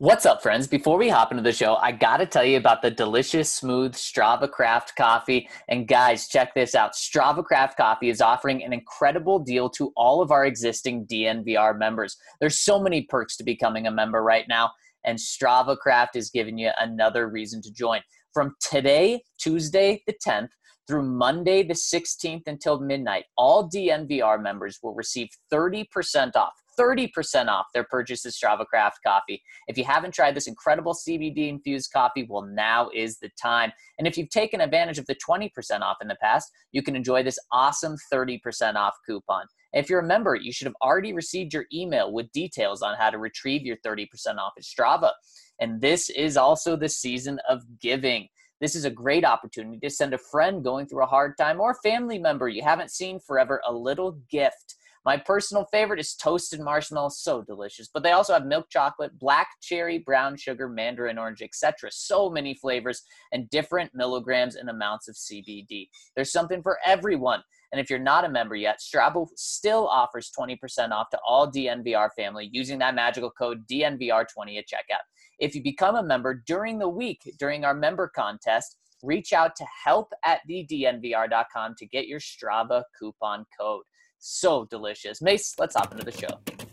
What's up, friends? Before we hop into the show, I got to tell you about the delicious, smooth Strava Craft coffee. And guys, check this out Strava Craft coffee is offering an incredible deal to all of our existing DNVR members. There's so many perks to becoming a member right now, and Strava Craft is giving you another reason to join. From today, Tuesday the 10th, through Monday the 16th until midnight, all DNVR members will receive 30% off 30% off their purchase of Strava Craft coffee. If you haven't tried this incredible CBD infused coffee, well, now is the time. And if you've taken advantage of the 20% off in the past, you can enjoy this awesome 30% off coupon. If you're a member, you should have already received your email with details on how to retrieve your 30% off at Strava. And this is also the season of giving. This is a great opportunity to send a friend going through a hard time or family member you haven't seen forever a little gift. My personal favorite is toasted marshmallow, so delicious. But they also have milk chocolate, black cherry, brown sugar, mandarin orange, etc. So many flavors and different milligrams and amounts of CBD. There's something for everyone. And if you're not a member yet, Strava still offers 20% off to all DNVR family using that magical code DNVR20 at checkout. If you become a member during the week, during our member contest, reach out to help at thednvr.com to get your Strava coupon code. So delicious. Mace, let's hop into the show.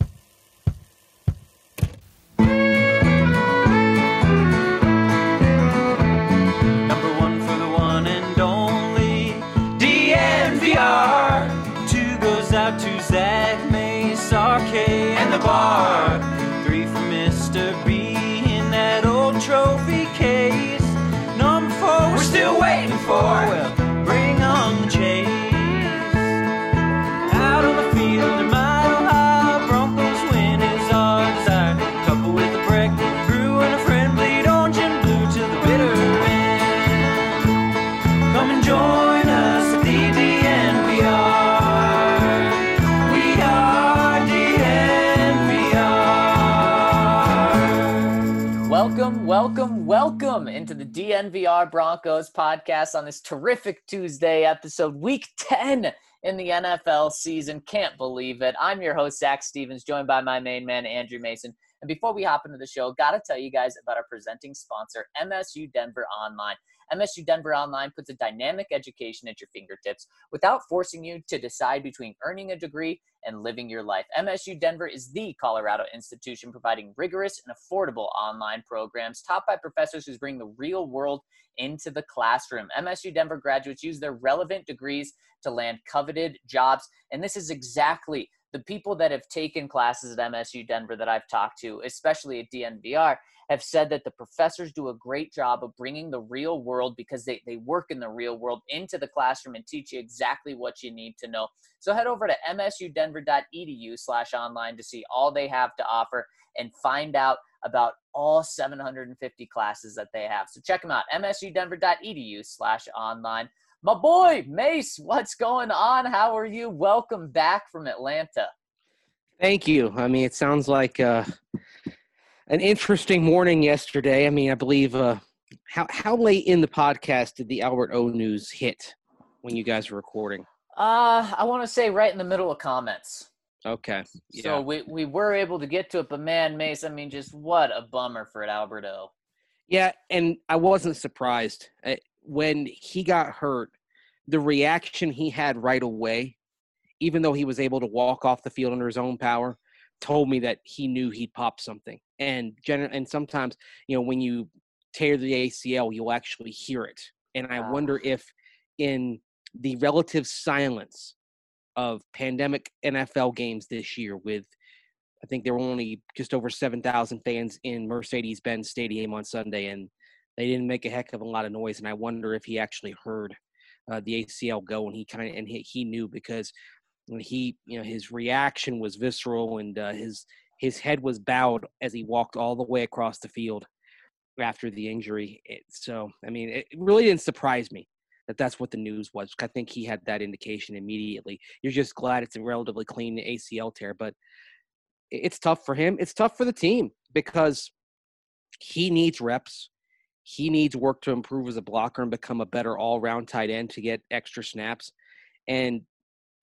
Welcome, welcome, into the DNVR Broncos podcast on this terrific Tuesday episode, week 10 in the NFL season. Can't believe it. I'm your host, Zac Stevens, joined by my main man, Andrew Mason. And before we hop into the show, got to tell you guys about our presenting sponsor, MSU Denver Online. MSU Denver Online puts a dynamic education at your fingertips without forcing you to decide between earning a degree and living your life. MSU Denver is the Colorado institution providing rigorous and affordable online programs taught by professors who bring the real world into the classroom. MSU Denver graduates use their relevant degrees to land coveted jobs, and this is exactly the people that have taken classes at MSU Denver that I've talked to, especially at DNVR, have said that the professors do a great job of bringing the real world because they, they work in the real world into the classroom and teach you exactly what you need to know. So head over to msudenver.edu slash online to see all they have to offer and find out about all 750 classes that they have. So check them out, msudenver.edu slash online. My boy, Mace, what's going on? How are you? Welcome back from Atlanta. Thank you. I mean, it sounds like uh, an interesting morning yesterday. I mean, I believe uh, how how late in the podcast did the Albert O news hit when you guys were recording? Uh, I want to say right in the middle of comments. Okay. So we, we were able to get to it, but man, Mace, I mean, just what a bummer for Alberto. Yeah, and I wasn't surprised Uh, when he got hurt. The reaction he had right away, even though he was able to walk off the field under his own power, told me that he knew he'd pop something. And gener- and sometimes, you know, when you tear the ACL, you'll actually hear it. And I Ah. wonder if in the relative silence of pandemic NFL games this year with I think there were only just over 7,000 fans in Mercedes-Benz Stadium on Sunday, and they didn't make a heck of a lot of noise. And I wonder if he actually heard uh, the ACL go, and he kind of and he, he knew because he, you know, his reaction was visceral, and uh, his his head was bowed as he walked all the way across the field after the injury. It, so, I mean, it really didn't surprise me that that's what the news was. I think he had that indication immediately. You're just glad it's a relatively clean ACL tear, but it's tough for him. It's tough for the team because he needs reps. He needs work to improve as a blocker and become a better all-round tight end to get extra snaps. And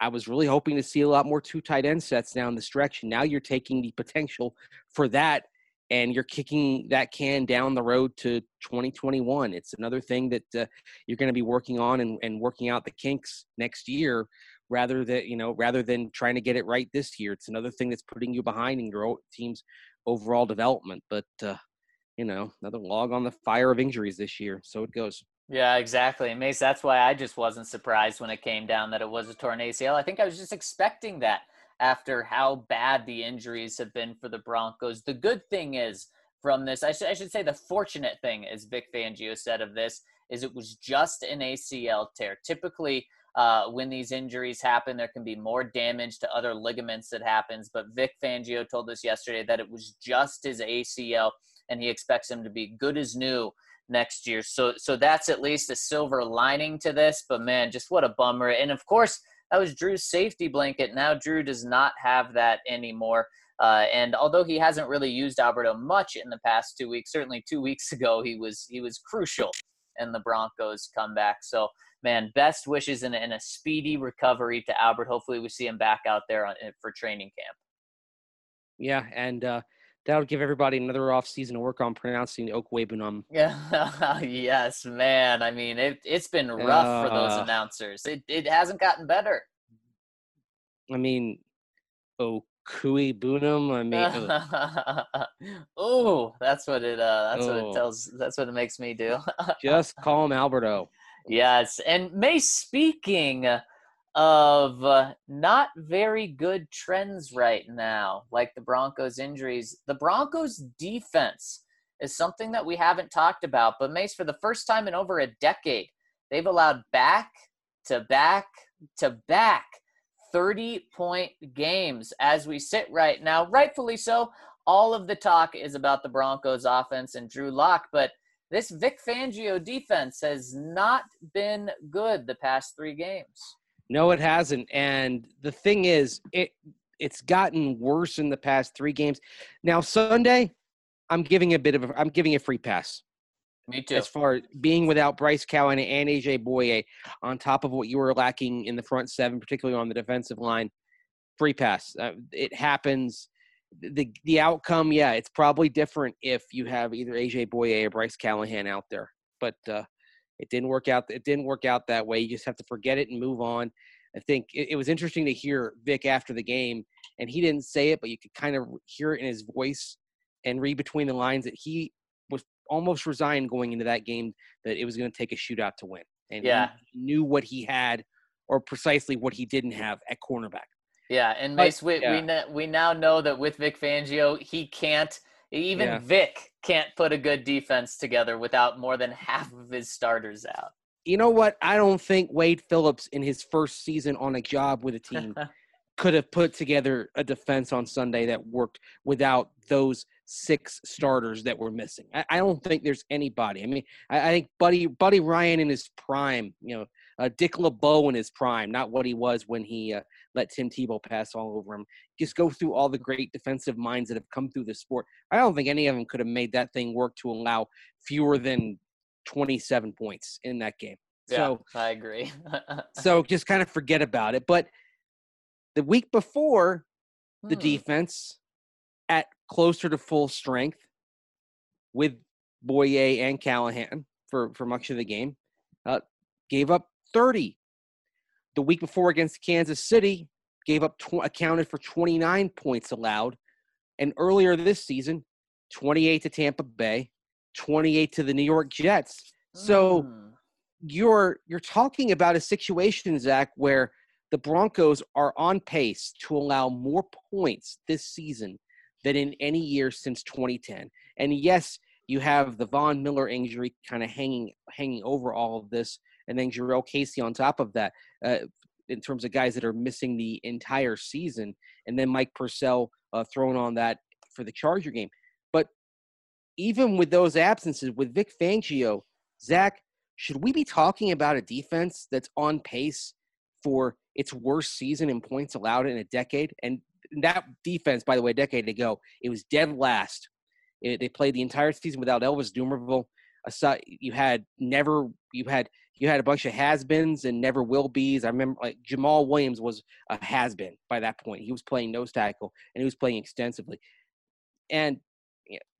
I was really hoping to see a lot more two tight end sets down the stretch. Now you're taking the potential for that and you're kicking that can down the road to 2021. It's another thing that uh, you're going to be working on and, and working out the kinks next year rather than you know rather than trying to get it right this year. It's another thing that's putting you behind in your team's overall development. But uh, you know, another log on the fire of injuries this year. So it goes. Yeah, exactly. Mace, that's why I just wasn't surprised when it came down that it was a torn ACL. I think I was just expecting that after how bad the injuries have been for the Broncos. The good thing is from this, I should, I should say the fortunate thing, as Vic Fangio said of this, is it was just an ACL tear. Typically, uh, when these injuries happen, there can be more damage to other ligaments that happens. But Vic Fangio told us yesterday that it was just his ACL, and he expects him to be good as new next year. So, so that's at least a silver lining to this. But man, just what a bummer! And of course, that was Drew's safety blanket. Now Drew does not have that anymore. Uh, and although he hasn't really used Alberto much in the past two weeks, certainly two weeks ago he was he was crucial in the Broncos comeback. So man, best wishes and, a speedy recovery to Albert. Hopefully we see him back out there on, for training camp. Yeah, and uh, that'll give everybody another off season to work on pronouncing Okwuegbunam. Yeah, yes, man. I mean, it it's been rough uh, for those announcers. It it hasn't gotten better. I mean, Okui Bunum. I mean, oh, that's what it. Uh, that's oh. what it tells. That's what it makes me do. Just call him Alberto. Yes, and May. Speaking of uh, not very good trends right now, like the Broncos' injuries. The Broncos' defense is something that we haven't talked about, but Mace, for the first time in over a decade, they've allowed back to back to back 30 point games as we sit right now. Rightfully so. All of the talk is about the Broncos' offense and Drew Lock, but this Vic Fangio defense has not been good the past three games. No, it hasn't. And the thing is, it it's gotten worse in the past three games. Now Sunday, I'm giving a bit of a, I'm giving a free pass. Me too. As far as being without Bryce Callahan and AJ Bouye, on top of what you were lacking in the front seven, particularly on the defensive line, free pass. Uh, it happens. The the outcome, yeah, it's probably different if you have either AJ Bouye or Bryce Callahan out there. But uh, it didn't work out. It didn't work out that way. You just have to forget it and move on. I think it, it was interesting to hear Vic after the game, and he didn't say it, but you could kind of hear it in his voice and read between the lines that he was almost resigned going into that game that it was going to take a shootout to win, and yeah, knew what he had or precisely what he didn't have at cornerback. Yeah, and Mace, but, we yeah. we, we now know that with Vic Fangio, he can't even yeah. Vic can't put a good defense together without more than half of his starters out. You know what? I don't think Wade Phillips in his first season on a job with a team could have put together a defense on Sunday that worked without those six starters that were missing. I, I don't think there's anybody. I mean, I, I, think Buddy Buddy Ryan in his prime, you know, uh, Dick LeBeau in his prime, not what he was when he uh, let Tim Tebow pass all over him. Just go through all the great defensive minds that have come through the sport. I don't think any of them could have made that thing work to allow fewer than 27 points in that game. Yeah, so I agree. so just kind of forget about it. But the week before, the hmm. defense at closer to full strength with Bouye and Callahan for, for much of the game, uh, gave up 30. The week before against Kansas City, gave up tw- accounted for 29 points allowed, and earlier this season, 28 to Tampa Bay, 28 to the New York Jets. So mm. you're you're talking about a situation, Zac, where the Broncos are on pace to allow more points this season than in any year since 2010. And yes, you have the Von Miller injury kind of hanging hanging over all of this, and then Jurrell Casey on top of that. Uh, in terms of guys that are missing the entire season, and then Mike Purcell uh, thrown on that for the Charger game. But even with those absences, with Vic Fangio, Zac, should we be talking about a defense that's on pace for its worst season in points allowed in a decade? And that defense, by the way, a decade ago, it was dead last. It, they played the entire season without Elvis Dumervil. You had never, you had you had a bunch of has-beens and never will be's. I remember like Jamal Williams was a has-been by that point. He was playing nose tackle and he was playing extensively. And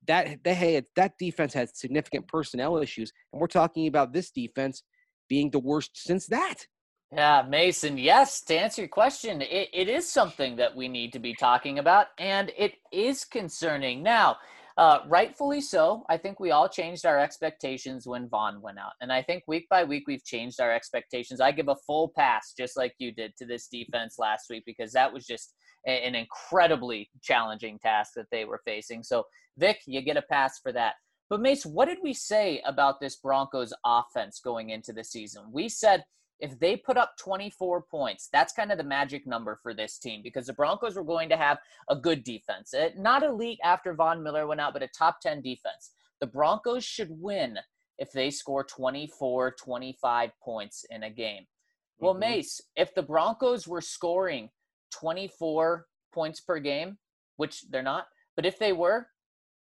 that they had that defense had significant personnel issues, and we're talking about this defense being the worst since that. Yeah, Mason, yes, to answer your question, it, it is something that we need to be talking about, and it is concerning. Now, uh, rightfully so. I think we all changed our expectations when Von went out. And I think week by week we've changed our expectations. I give a full pass, just like you did, to this defense last week because that was just a, an incredibly challenging task that they were facing. So, Vic, you get a pass for that. But, Mace, what did we say about this Broncos offense going into the season? We said if they put up 24 points, that's kind of the magic number for this team because the Broncos were going to have a good defense. Eh, not elite after Von Miller went out, but a top 10 defense. The Broncos should win if they score 24, 25 points in a game. Well, mm-hmm. Mace, if the Broncos were scoring 24 points per game, which they're not, but if they were,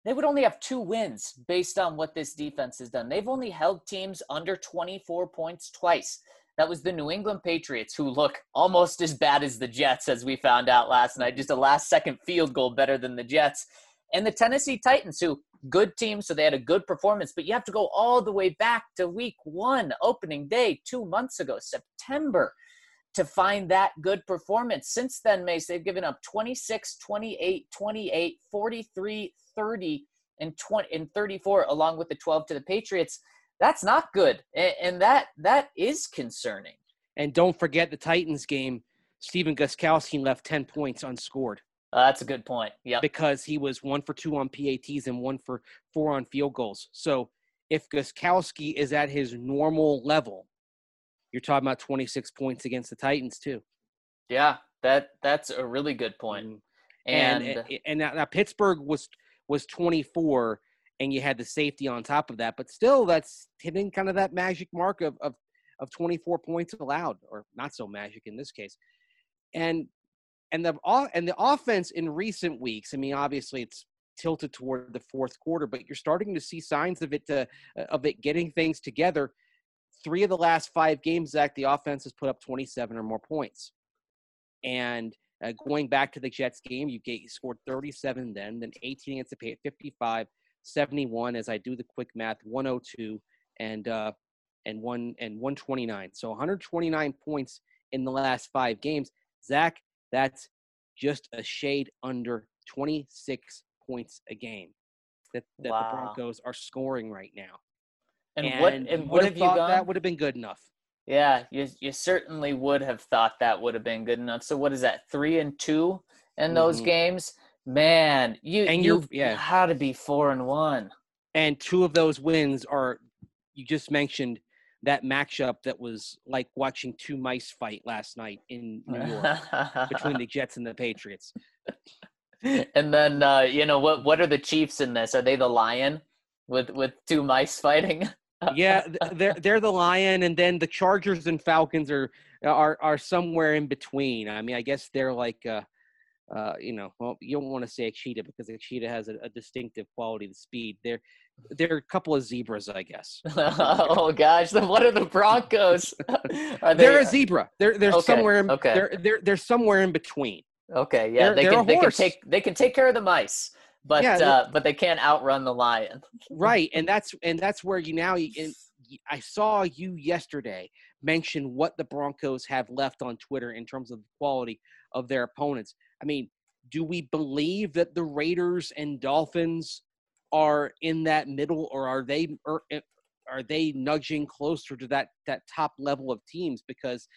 they would only have two wins based on what this defense has done. They've only held teams under 24 points twice. That was the New England Patriots, who look almost as bad as the Jets, as we found out last night. Just a last second field goal better than the Jets. And the Tennessee Titans, who good team, so they had a good performance. But you have to go all the way back to week one, opening day, two months ago, September, to find that good performance. Since then, Mace, they've given up 26, 28, 28, 43, 30, and 20 and 34, along with the 12 to the Patriots. That's not good, and that that is concerning. And don't forget the Titans game. Stephen Gostkowski left ten points unscored. Uh, that's a good point. Yeah, because he was one for two on PATs and one for four on field goals. So if Gostkowski is at his normal level, you're talking about 26 points against the Titans too. Yeah, that that's a really good point. Mm-hmm. And and, and now, now Pittsburgh was was 24 and you had the safety on top of that. But still, that's hitting kind of that magic mark of of, of 24 points allowed, or not so magic in this case. And and the and the offense in recent weeks. I mean, obviously, it's tilted toward the fourth quarter, but you're starting to see signs of it to, uh, of it getting things together. Three of the last five games, Zac, the offense has put up 27 or more points. And uh, going back to the Jets game, you, get, you scored 37 then, then 18 against the at 55, 71 as I do the quick math, 102 and uh, and one and 129. So 129 points in the last five games. Zac, that's just a shade under 26 points a game that, that wow. the Broncos are scoring right now. And, and what and what have you gone? That would have been good enough. Yeah, you you certainly would have thought that would have been good enough. So what is that? Three and two in those mm-hmm. games. Man, you and you yeah how to be four and one. And two of those wins are you just mentioned that matchup that was like watching two mice fight last night in New York between the Jets and the Patriots. And then uh, you know what what are the Chiefs in this? Are they the lion with with two mice fighting? yeah, they're they're the lion and then the Chargers and Falcons are are are somewhere in between. I mean, I guess they're like uh uh, you know, well, you don't want to say a cheetah because a cheetah has a, a distinctive quality, the speed. They're they're a couple of zebras, I guess. oh gosh, then what are the Broncos? are they, are a zebra. They're they're okay, somewhere. In, okay. They're they're they're somewhere in between. Okay, yeah, they're, they can they can take they can take care of the mice, but yeah, uh, but they can't outrun the lion. right, and that's and that's where you now. I saw you yesterday mention what the Broncos have left on Twitter in terms of the quality of their opponents. I mean, do we believe that the Raiders and Dolphins are in that middle, or are they are, er, are they nudging closer to that that top level of teams? Because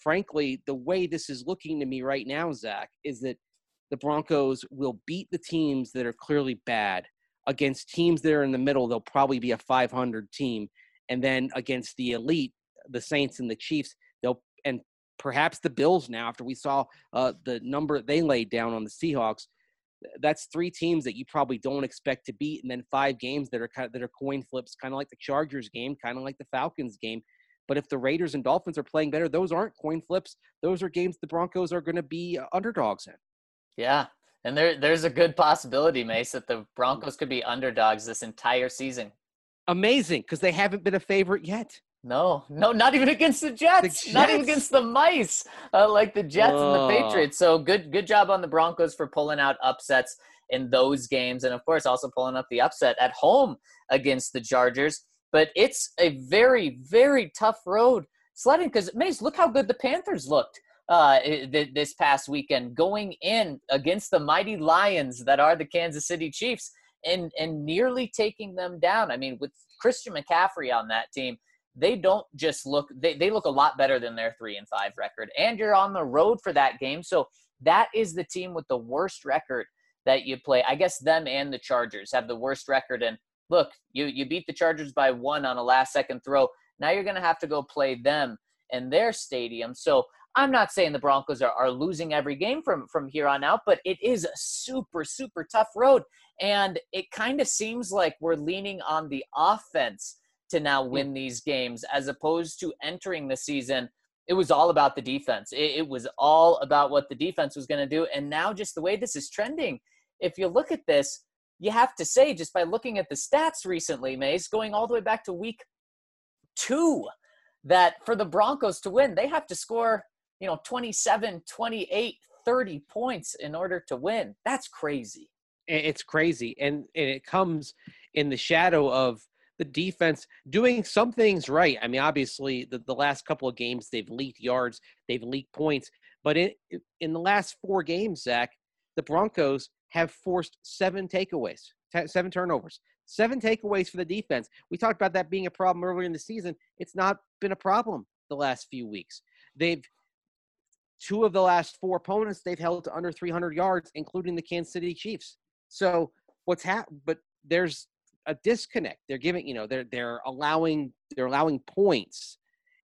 frankly, the way this is looking to me right now, Zac, is that the Broncos will beat the teams that are clearly bad against teams that are in the middle. They'll probably be a 500 team, and then against the elite, the Saints and the Chiefs, perhaps the Bills now after we saw uh, the number they laid down on the Seahawks. That's three teams that you probably don't expect to beat, and then five games that are kind of, that are coin flips, kind of like the Chargers game, kind of like the Falcons game. But if the Raiders and Dolphins are playing better, those aren't coin flips. Those are games the Broncos are going to be uh, underdogs in. Yeah, and there there's a good possibility, Mace, that the Broncos could be underdogs this entire season. Amazing, because they haven't been a favorite yet. No, no, not even against the Jets. The Jets. Not even against the mice, uh, like the Jets and the Patriots. So good, good job on the Broncos for pulling out upsets. in those games. And of course, also pulling up the upset at home against the Chargers. But it's a very, very tough road sledding because, Mace, look how good the Panthers looked uh, this past weekend, going in against the mighty Lions that are the Kansas City Chiefs and, and nearly taking them down. I mean, with Christian McCaffrey on that team, they don't just look they, they look a lot better than their three and five record and you're on the road for that game. So that is the team with the worst record that you play. I guess them and the chargers have the worst record. And look you you beat the chargers by one on a last second throw. Now you're going to have to go play them in their stadium. So i'm not saying the broncos are, are losing every game from from here on out but it is a super super tough road. And it kind of seems like we're leaning on the offense to now win these games as opposed to entering the season it was all about the defense. It, it was all about what the defense was going to do and now just the way this is trending if you look at this you have to say just by looking at the stats recently mace going all the way back to week two that for the broncos to win they have to score you know 27 28 30 points in order to win. That's crazy. It's crazy and, and it comes in the shadow of the defense doing some things right. I mean, obviously, the, the last couple of games they've leaked yards, they've leaked points, but in in the last four games, Zac, the Broncos have forced seven takeaways, t- seven turnovers, seven takeaways for the defense. We talked about that being a problem earlier in the season. It's not been a problem the last few weeks. They've two of the last four opponents they've held to under 300 yards, including the Kansas City Chiefs. So what's happened? But there's a disconnect. They're giving, you know, they're they're allowing they're allowing points,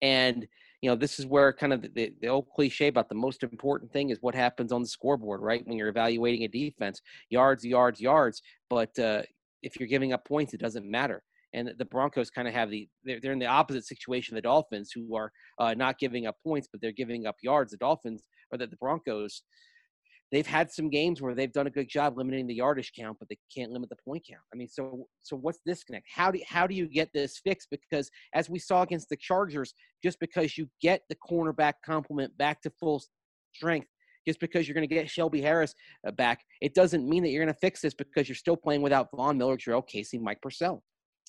and you know this is where kind of the, the old cliche about the most important thing is what happens on the scoreboard, right? When you're evaluating a defense, yards, yards, yards. But uh, if you're giving up points, it doesn't matter. And the Broncos kind of have the they're, they're in the opposite situation the Dolphins, who are uh, not giving up points, but they're giving up yards. The Dolphins or that the Broncos they've had some games where they've done a good job limiting the yardage count, but they can't limit the point count. I mean, so so what's disconnect? How do how do you get this fixed? Because as we saw against the Chargers, just because you get the cornerback complement back to full strength, just because you're going to get Shelby Harris uh, back, it doesn't mean that you're going to fix this because you're still playing without Von Miller, Jurrell Casey, Mike Purcell.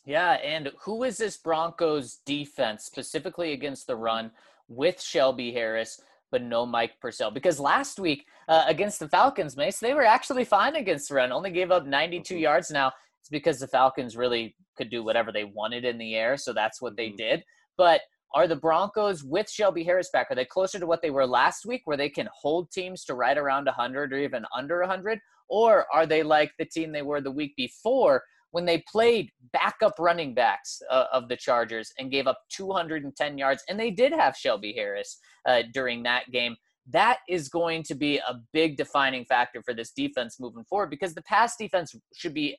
Yeah, and who is this Broncos defense specifically against the run with Shelby Harris? But no Mike Purcell. Because last week uh, against the Falcons, Mace, they were actually fine against the run. Only gave up 92 mm-hmm. yards. Now it's because the Falcons really could do whatever they wanted in the air, so that's what they mm-hmm. did. But are the Broncos with Shelby Harris back? Are they closer to what they were last week, where they can hold teams to right around 100 or even under 100? Or are they like the team they were the week before, when they played backup running backs uh, of the Chargers and gave up 210 yards, and they did have Shelby Harris uh, during that game. That is going to be a big defining factor for this defense moving forward because the pass defense should be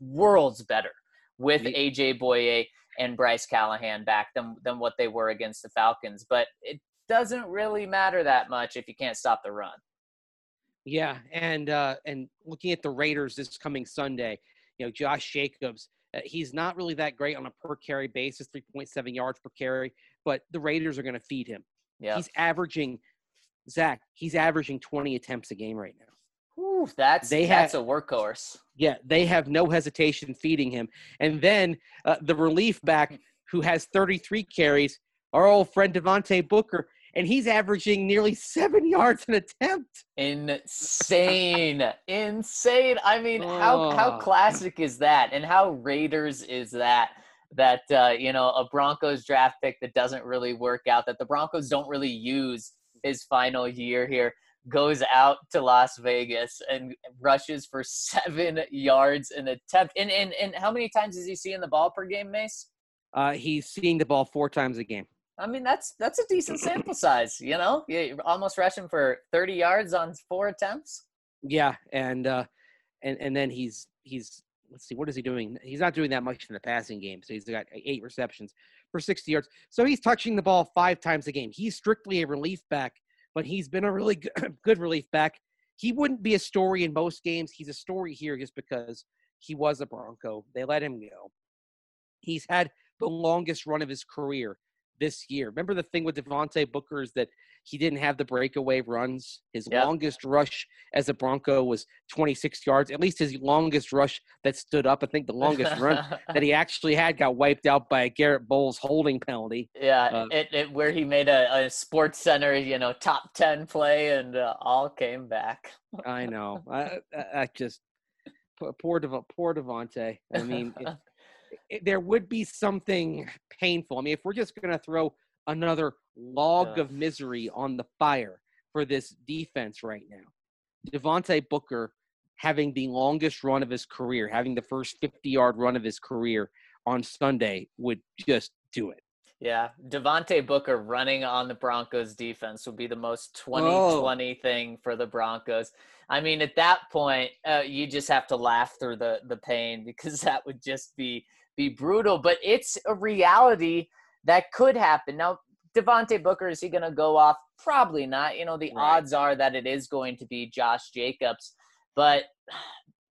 worlds better with AJ Bouye and Bryce Callahan back than than what they were against the Falcons. But it doesn't really matter that much if you can't stop the run. Yeah, and uh, and looking at the Raiders this coming Sunday, you know, Josh Jacobs, uh, he's not really that great on a per carry basis, 3.7 yards per carry, but the Raiders are going to feed him. Yeah. He's averaging, Zac, he's averaging 20 attempts a game right now. Whew, that's they that's have, a workhorse. Yeah, they have no hesitation feeding him. And then uh, the relief back who has 33 carries, our old friend Devontae Booker, and he's averaging nearly seven yards an attempt. Insane, insane. I mean, oh. how how classic is that, and how Raiders is that? That uh, you know, a Broncos draft pick that doesn't really work out. That the Broncos don't really use his final year here goes out to Las Vegas and rushes for seven yards an attempt. And and and how many times is he seeing the ball per game, Mace? Uh, he's seeing the ball four times a game. I mean, that's that's a decent sample size. You know, you're almost rushing for 30 yards on four attempts. Yeah, and uh, and and then he's he's let's see, what is he doing? He's not doing that much in the passing game. So he's got eight receptions for 60 yards. So he's touching the ball five times a game. He's strictly a relief back, but he's been a really good, good relief back. He wouldn't be a story in most games. He's a story here just because he was a Bronco. They let him go. He's had the longest run of his career this year. Remember the thing with Devontae Booker is that he didn't have the breakaway runs. His Yep. longest rush as a Bronco was 26 yards. At least his longest rush that stood up. I think the longest run that he actually had got wiped out by a Garett Bolles holding penalty. Yeah, Uh, it, it where he made a, a Sports Center, you know, top ten play, and uh, all came back. I know. I, I, just poor poor, Dev- poor Devontae. I mean, it, it- there would be something painful. I mean, if we're just going to throw another log Yeah. of misery on the fire for this defense right now, Devontae Booker having the longest run of his career, having the first 50 yard run of his career on Sunday would just do it. Yeah, Devontae Booker running on the Broncos defense would be the most Oh. 2020 thing for the Broncos. I mean, at that point, uh, you just have to laugh through the the pain because that would just be be brutal. But it's a reality that could happen. Now, Devontae Booker is he going to go off? Probably not. You know, the Right. odds are that it is going to be Josh Jacobs, but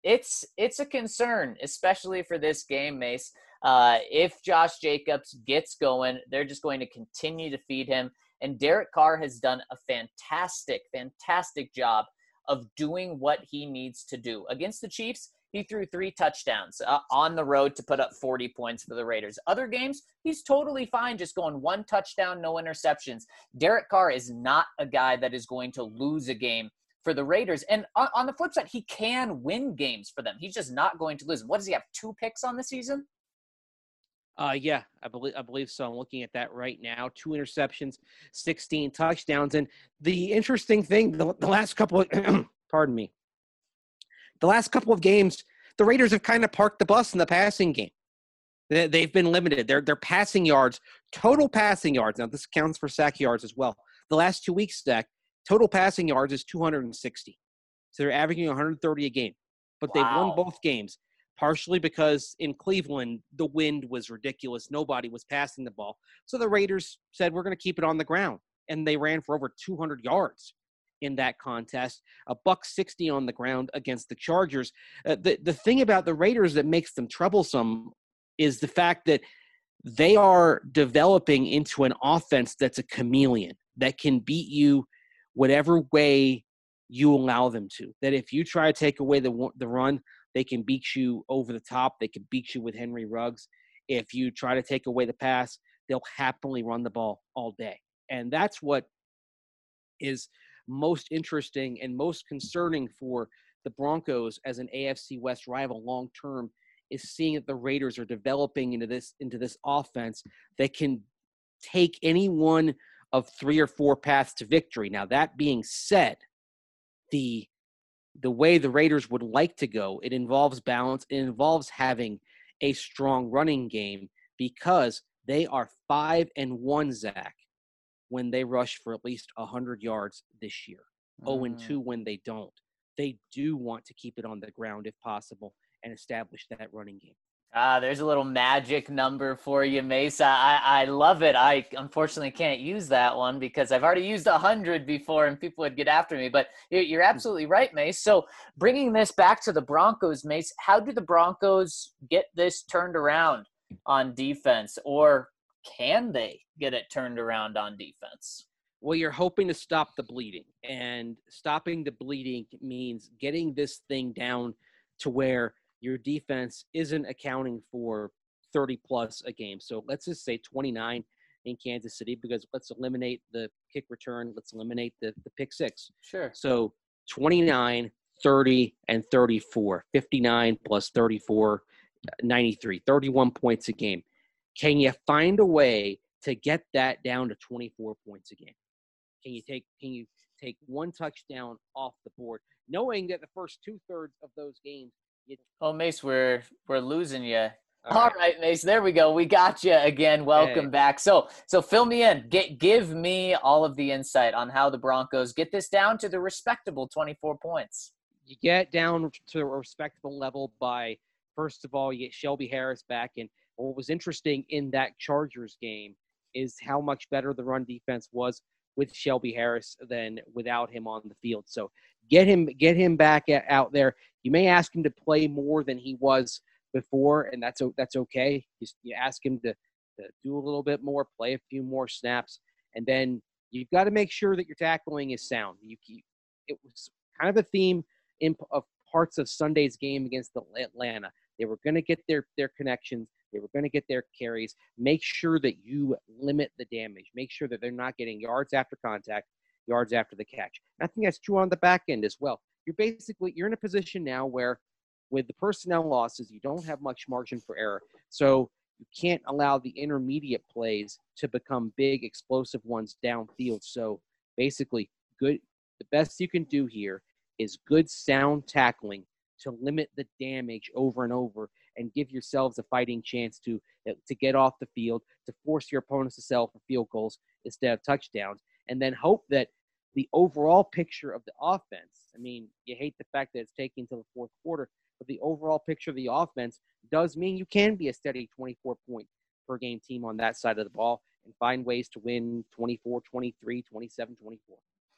it's it's a concern, especially for this game, Mace. Uh, if Josh Jacobs gets going, they're just going to continue to feed him. And Derek Carr has done a fantastic, fantastic job of doing what he needs to do. Against the Chiefs, he threw three touchdowns uh, on the road to put up 40 points for the Raiders. Other games, he's totally fine just going one touchdown, no interceptions. Derek Carr is not a guy that is going to lose a game for the Raiders. And on, on the flip side, he can win games for them. He's just not going to lose. What does he have? Two picks on the season? Uh, yeah, I believe I believe so. I'm looking at that right now. Two interceptions, 16 touchdowns, and the interesting thing, the, the last couple of, pardon me, the last couple of games, the Raiders have kind of parked the bus in the passing game. They, they've been limited. Their their passing yards, total passing yards. Now this counts for sack yards as well. The last two weeks, Zac, total passing yards is 260. So they're averaging 130 a game, but they've won both games partially because in Cleveland the wind was ridiculous. Nobody was passing the ball. So the Raiders said we're going to keep it on the ground and they ran for over 200 yards in that contest. A buck 60 on the ground against the Chargers. Uh, the the thing about the Raiders that makes them troublesome is the fact that they are developing into an offense that's a chameleon that can beat you whatever way you allow them to. That if you try to take away the the run, they can beat you over the top. They can beat you with Henry Ruggs. If you try to take away the pass, they'll happily run the ball all day. And that's what is most interesting and most concerning for the Broncos as an AFC West rival long term is seeing that the Raiders are developing into this into this offense that can take any one of three or four paths to victory. Now that being said, the the way the Raiders would like to go, it involves balance. It involves having a strong running game because they are five and one, Zach, when they rush for at least hundred yards this year. Oh and Mm. two when they don't. They do want to keep it on the ground if possible and establish that running game. Ah, there's a little magic number for you, Mesa. I, I love it. I unfortunately can't use that one because I've already used a hundred before, and people would get after me. But you're, you're absolutely right, Mace. So bringing this back to the Broncos, Mace, how do the Broncos get this turned around on defense, or can they get it turned around on defense? Well, you're hoping to stop the bleeding, and stopping the bleeding means getting this thing down to where your defense isn't accounting for 30 plus a game. So let's just say 29 in Kansas City because let's eliminate the kick return, let's eliminate the, the pick six. Sure. So 29, 30, and 34. 59 plus 34, 93. 31 points a game. Can you find a way to get that down to 24 points a game? Can you take can you take one touchdown off the board, knowing that the first two thirds of those games you Oh, Mace, we're we're losing you. All right, Mace. There we go. We got you again. Welcome Hey. back. So, so fill me in. Get give me all of the insight on how the Broncos get this down to the respectable 24 points. you get down to a respectable level by first of all you get Shelby Harris back and what was interesting in that Chargers game is how much better the run defense was with Shelby Harris than without him on the field. So get him get him back out there. You may ask him to play more than he was before and that's that's okay. Just you ask him to to do a little bit more, play a few more snaps, and then you've got to make sure that your tackling is sound. You keep it was kind of a theme in of parts of Sunday's game against Atlanta. They were going to get their their connections. They were going to get their carries. Make sure that you limit the damage. Make sure that they're not getting yards after contact, yards after the catch. And I think that's true on the back end as well. You're basically you're in a position now where with the personnel losses, you don't have much margin for error. So you can't allow the intermediate plays to become big explosive ones downfield. So basically, good the best you can do here is good sound tackling to limit the damage over and over and give yourselves a fighting chance to uh, to get off the field, to force your opponents to sell for field goals instead of touchdowns, and then hope that the overall picture of the offense. I mean, you hate the fact that it's taking until the fourth quarter, but the overall picture of the offense does mean you can be a steady 24 point per game team on that side of the ball and find ways to win 24, 23, 27, 24.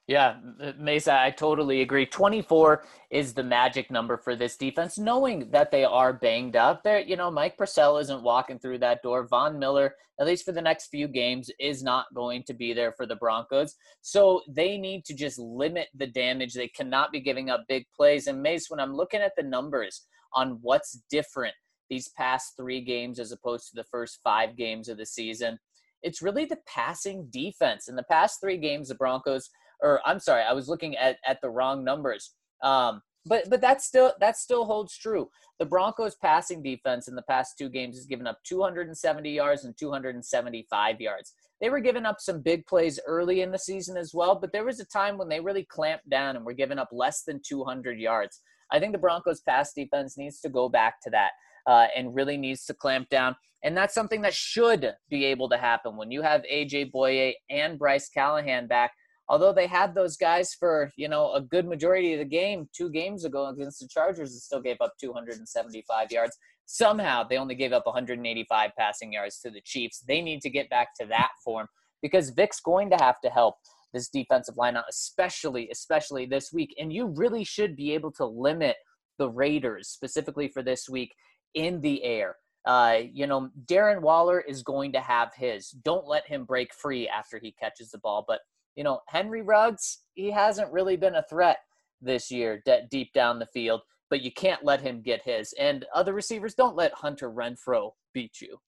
Yeah, uh, Mesa, I totally agree. 24 is the magic number for this defense, knowing that they are banged up. There, you know, Mike Purcell isn't walking through that door. Von Miller, at least for the next few games, is not going to be there for the Broncos. So they need to just limit the damage. They cannot be giving up big plays. And Mace, when I'm looking at the numbers on what's different these past three games as opposed to the first five games of the season, it's really the passing defense. In the past three games, the Broncos – or I'm sorry, I was looking at at the wrong numbers. Um, but but that still that still holds true. The Broncos passing defense in the past two games has given up 270 yards and 275 yards. They were giving up some big plays early in the season as well, but there was a time when they really clamped down and were giving up less than 200 yards. I think the Broncos pass defense needs to go back to that uh, and really needs to clamp down. And that's something that should be able to happen when you have AJ Bouye and Bryce Callahan back although they had those guys for you know a good majority of the game two games ago against the chargers and still gave up 275 yards somehow they only gave up 185 passing yards to the chiefs they need to get back to that form because vic's going to have to help this defensive line out especially especially this week and you really should be able to limit the raiders specifically for this week in the air uh, you know, Darren Waller is going to have his. Don't let him break free after he catches the ball. But you know, Henry Ruggs, he hasn't really been a threat this year de- deep down the field, but you can't let him get his. And other receivers, don't let Hunter Renfrow beat you.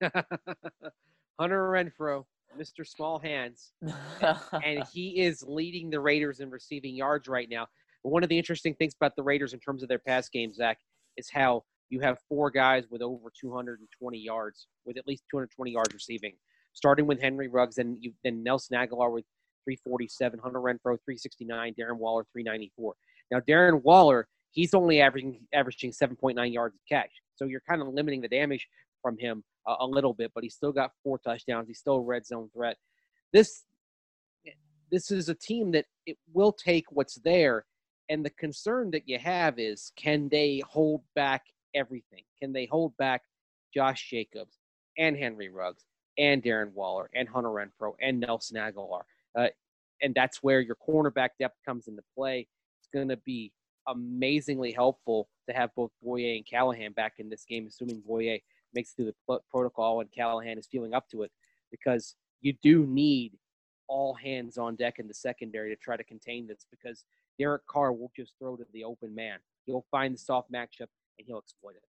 Hunter Renfrow, Mr. Small Hands, and he is leading the Raiders in receiving yards right now. But one of the interesting things about the Raiders in terms of their pass game, Zac, is how you have four guys with over 220 yards, with at least 220 yards receiving starting with Henry Ruggs, then you then Nelson Agholor with 347, Hunter Renfrow 369, Darren Waller 394. Now Darren Waller, he's only averaging averaging 7.9 yards of catch, so you're kind of limiting the damage from him a, a little bit, but he's still got four touchdowns. He's still a red zone threat. This this is a team that it will take what's there, and the concern that you have is can they hold back everything? Can they hold back Josh Jacobs and Henry Ruggs and Darren Waller and Hunter Renfrow and Nelson Agholor. Uh, and that's where your cornerback depth comes into play. It's going to be amazingly helpful to have both Bouye and Callahan back in this game, assuming Bouye makes through the protocol and Callahan is feeling up to it, because you do need all hands on deck in the secondary to try to contain this because Derek Carr will just throw to the open man. He'll find the soft matchup and he'll exploit it.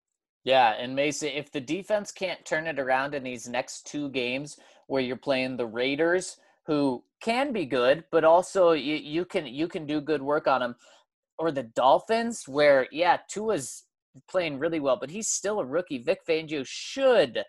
Yeah, and Mason, if the defense can't turn it around in these next two games where you're playing the Raiders, who can be good, but also you, you can you can do good work on them, or the Dolphins, where yeah, Tua's playing really well, but he's still a rookie. Vic Fangio should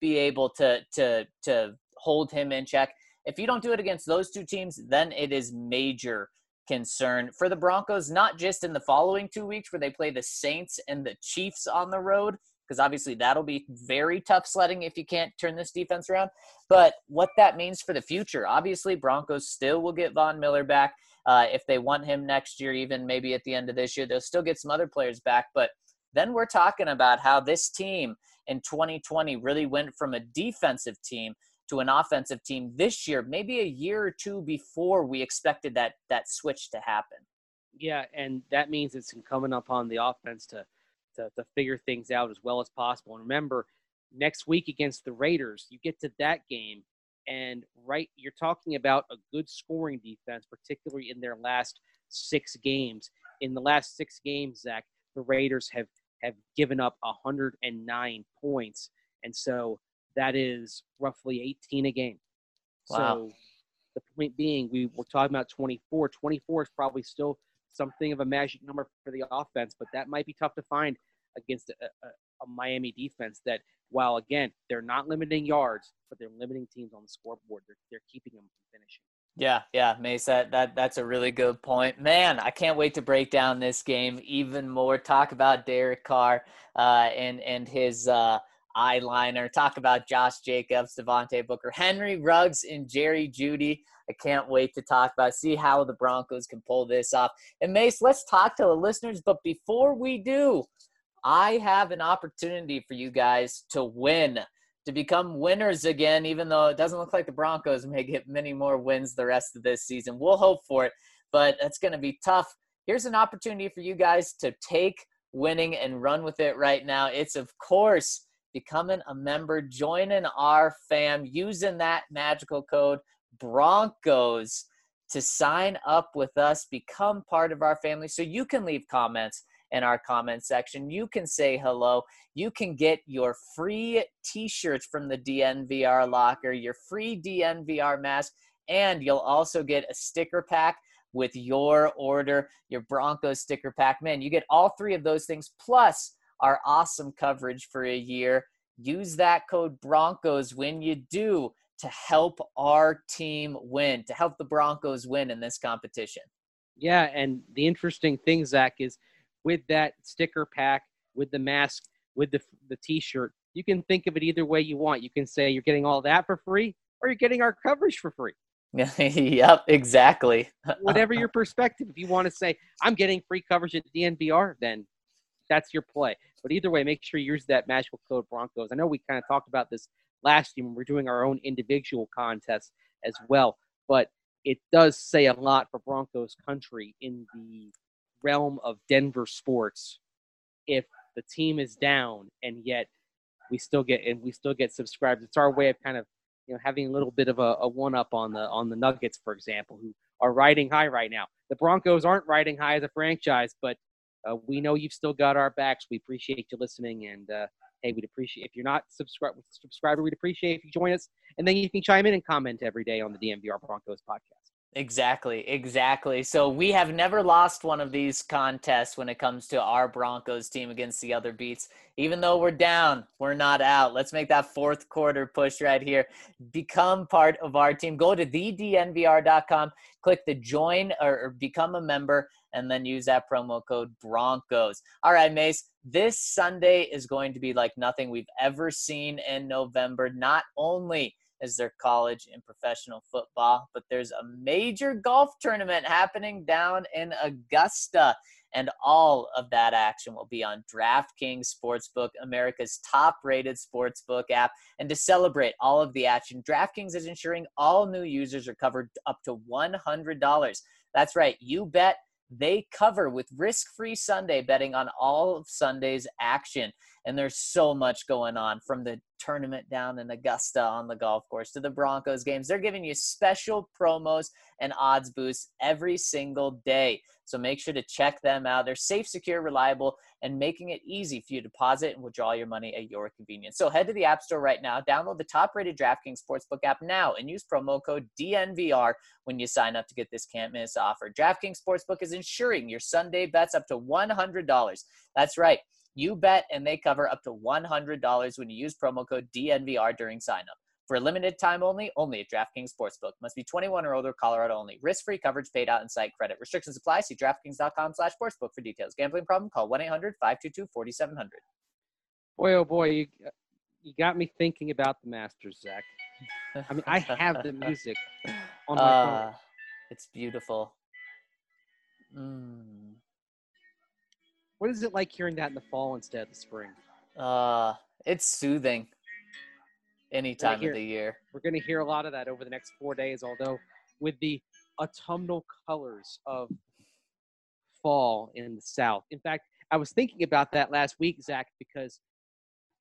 be able to to to hold him in check. If you don't do it against those two teams, then it is major concern for the Broncos, not just in the following two weeks where they play the Saints and the Chiefs on the road, because obviously that'll be very tough sledding if you can't turn this defense around, but what that means for the future. Obviously, Broncos still will get Von Miller back. Uh, if they want him next year, even maybe at the end of this year, they'll still get some other players back. But then we're talking about how this team in 2020 really went from a defensive team to an offensive team this year, maybe a year or two before we expected that that switch to happen. Yeah, and that means it's incumbent upon the offense to to, to figure things out as well as possible. And remember, next week against the Raiders, you get to that game, and right, you're talking about a good scoring defense, particularly in their last six games. In the last six games, Zac, the Raiders have have given up 109 points, and so that is roughly 18 a game. Wow. So the point being, we were talking about 24. 24 is probably still something of a magic number for the offense, but that might be tough to find against a, a, a Miami defense that, while again, they're not limiting yards, but they're limiting teams on the scoreboard. They're, they're keeping them from finishing. Yeah, yeah, Mace, that, that that's a really good point. Man, I can't wait to break down this game even more. Talk about Derek Carr uh, and and his uh, eyeliner. Talk about Josh Jacobs, Devontae Booker, Henry Ruggs, and Jerry Jeudy. I can't wait to talk about see how the Broncos can pull this off. And Mace, let's talk to the listeners. But before we do, I have an opportunity for you guys to win to become winners again, even though it doesn't look like the Broncos may get many more wins the rest of this season. We'll hope for it, but that's going to be tough. Here's an opportunity for you guys to take winning and run with it right now. It's, of course, becoming a member, joining our fam, using that magical code Broncos to sign up with us, become part of our family so you can leave comments in our comment section. You can say hello. You can get your free t shirts from the DNVR locker, your free DNVR mask, and you'll also get a sticker pack with your order, your Broncos sticker pack. Man, you get all three of those things plus our awesome coverage for a year. Use that code Broncos when you do to help our team win, to help the Broncos win in this competition. Yeah, and the interesting thing, Zac, is with that sticker pack, with the mask, with the the T-shirt. You can think of it either way you want. You can say you're getting all that for free, or you're getting our coverage for free. yep, exactly. Whatever your perspective. If you want to say I'm getting free coverage at DNVR, then that's your play. But either way, make sure you use that magical code Broncos. I know we kind of talked about this last year when we are doing our own individual contests as well, but it does say a lot for Broncos country in the realm of Denver sports if the team is down and yet we still get and we still get subscribed. It's our way of kind of you know having a little bit of a, a one up on the on the Nuggets, for example, who are riding high right now. The Broncos aren't riding high as a franchise, but uh, we know you've still got our backs. We appreciate you listening, and uh, hey, we'd appreciate if you're not subscribed subscriber, we'd appreciate if you join us, and then you can chime in and comment every day on the DNVR Broncos podcast. Exactly, exactly. So we have never lost one of these contests when it comes to our Broncos team against the other beats. Even though we're down, we're not out. Let's make that fourth quarter push right here. Become part of our team. Go to thednvr.com, click the join or, become a member, and then use that promo code Broncos. All right, Mace, this Sunday is going to be like nothing we've ever seen in November. Not only is their college and professional football. But there's a major golf tournament happening down in Augusta, and all of that action will be on DraftKings Sportsbook, America's top rated sportsbook app. And to celebrate all of the action, DraftKings is ensuring all new users are covered up to $100. That's right, you bet they cover with risk free Sunday betting on all of Sunday's action. And there's so much going on from the tournament down in Augusta on the golf course to the Broncos games. They're giving you special promos and odds boosts every single day. So make sure to check them out. They're safe, secure, reliable, and making it easy for you to deposit and withdraw your money at your convenience. So head to the App Store right now, download the top rated DraftKings Sportsbook app now, and use promo code DNVR when you sign up to get this can't miss offer. DraftKings Sportsbook is insuring your Sunday bets up to $100. That's right. You bet and they cover up to $100 when you use promo code DNVR during signup. For a limited time only, only at DraftKings Sportsbook. Must be 21 or older, Colorado only. Risk-free coverage paid out in site credit. Restrictions apply. See DraftKings.com slash sportsbook for details. Gambling problem? Call 1-800-522-4700. Boy, oh boy, you, you got me thinking about the Masters, Zac. I mean, I have the music on my uh, phone. It's beautiful. Mm. What is it like hearing that in the fall instead of the spring? Uh, it's soothing. Any time hear, of the year. We're going to hear a lot of that over the next four days. Although, with the autumnal colors of fall in the south. In fact, I was thinking about that last week, Zac, because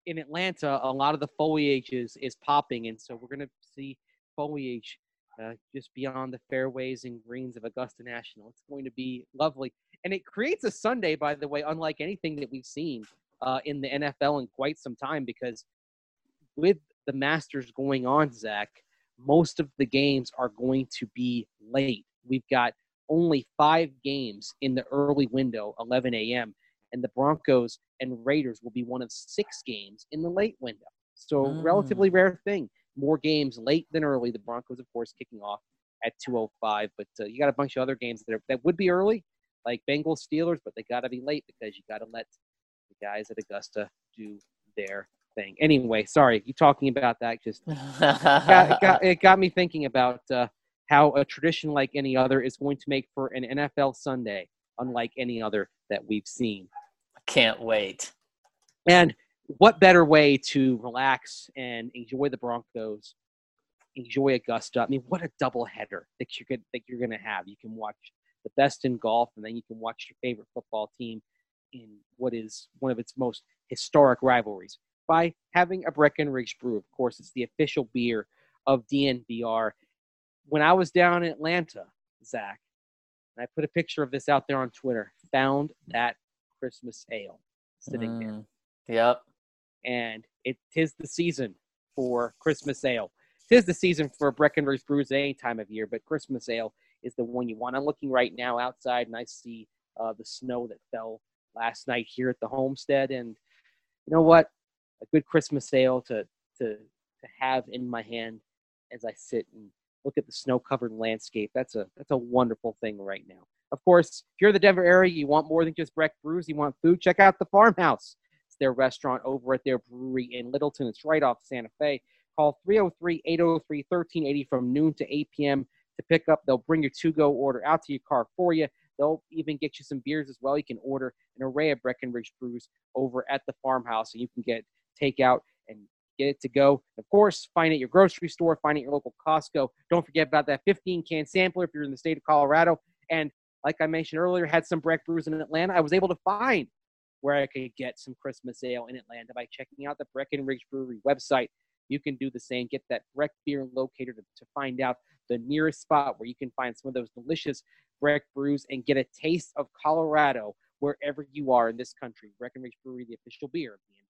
in Atlanta, a lot of the foliage is, is popping, and so we're going to see foliage uh, just beyond the fairways and greens of Augusta National. It's going to be lovely, and it creates a Sunday, by the way, unlike anything that we've seen uh, in the NFL in quite some time. Because with the Masters going on, Zac, most of the games are going to be late. We've got only five games in the early window, 11 a.m., and the Broncos and Raiders will be one of six games in the late window. So, mm. relatively rare thing. More games late than early. The Broncos, of course, kicking off at 2:05, but uh, you got a bunch of other games that are, that would be early, like Bengals Steelers, but they got to be late because you got to let the guys at Augusta do their thing. Anyway, sorry, you talking about that just got, got, it got me thinking about uh, how a tradition like any other is going to make for an NFL Sunday unlike any other that we've seen. I can't wait. And what better way to relax and enjoy the Broncos, enjoy Augusta? I mean, what a double header that you're gonna, that you're going to have. You can watch the best in golf, and then you can watch your favorite football team in what is one of its most historic rivalries by having a Breckenridge Brew. Of course, it's the official beer of DNVR. When I was down in Atlanta, Zac, and I put a picture of this out there on Twitter, found that Christmas ale sitting mm, there. Yep. And it is the season for Christmas ale. Tis the season for Breckenridge Brews any time of year, but Christmas ale is the one you want. I'm looking right now outside and I see uh, the snow that fell last night here at the homestead. And you know what? A good Christmas ale to, to, to have in my hand as I sit and look at the snow-covered landscape. That's a that's a wonderful thing right now. Of course, if you're in the Denver area, you want more than just Breck Brews. You want food. Check out the Farmhouse. Their restaurant over at their brewery in Littleton. It's right off Santa Fe. Call 303-803-1380 from noon to 8 p.m. to pick up. They'll bring your to-go order out to your car for you. They'll even get you some beers as well. You can order an array of Breckenridge brews over at the farmhouse, and you can get takeout and get it to go. Of course, find it at your grocery store, find it at your local Costco. Don't forget about that 15 can sampler if you're in the state of Colorado. And like I mentioned earlier, had some Breck brews in Atlanta. I was able to find where I could get some Christmas ale in Atlanta by checking out the Breckenridge Brewery website. You can do the same. Get that Breck beer locator to, to find out the nearest spot where you can find some of those delicious Breck brews and get a taste of Colorado wherever you are in this country. Breckenridge Brewery, the official beer of the.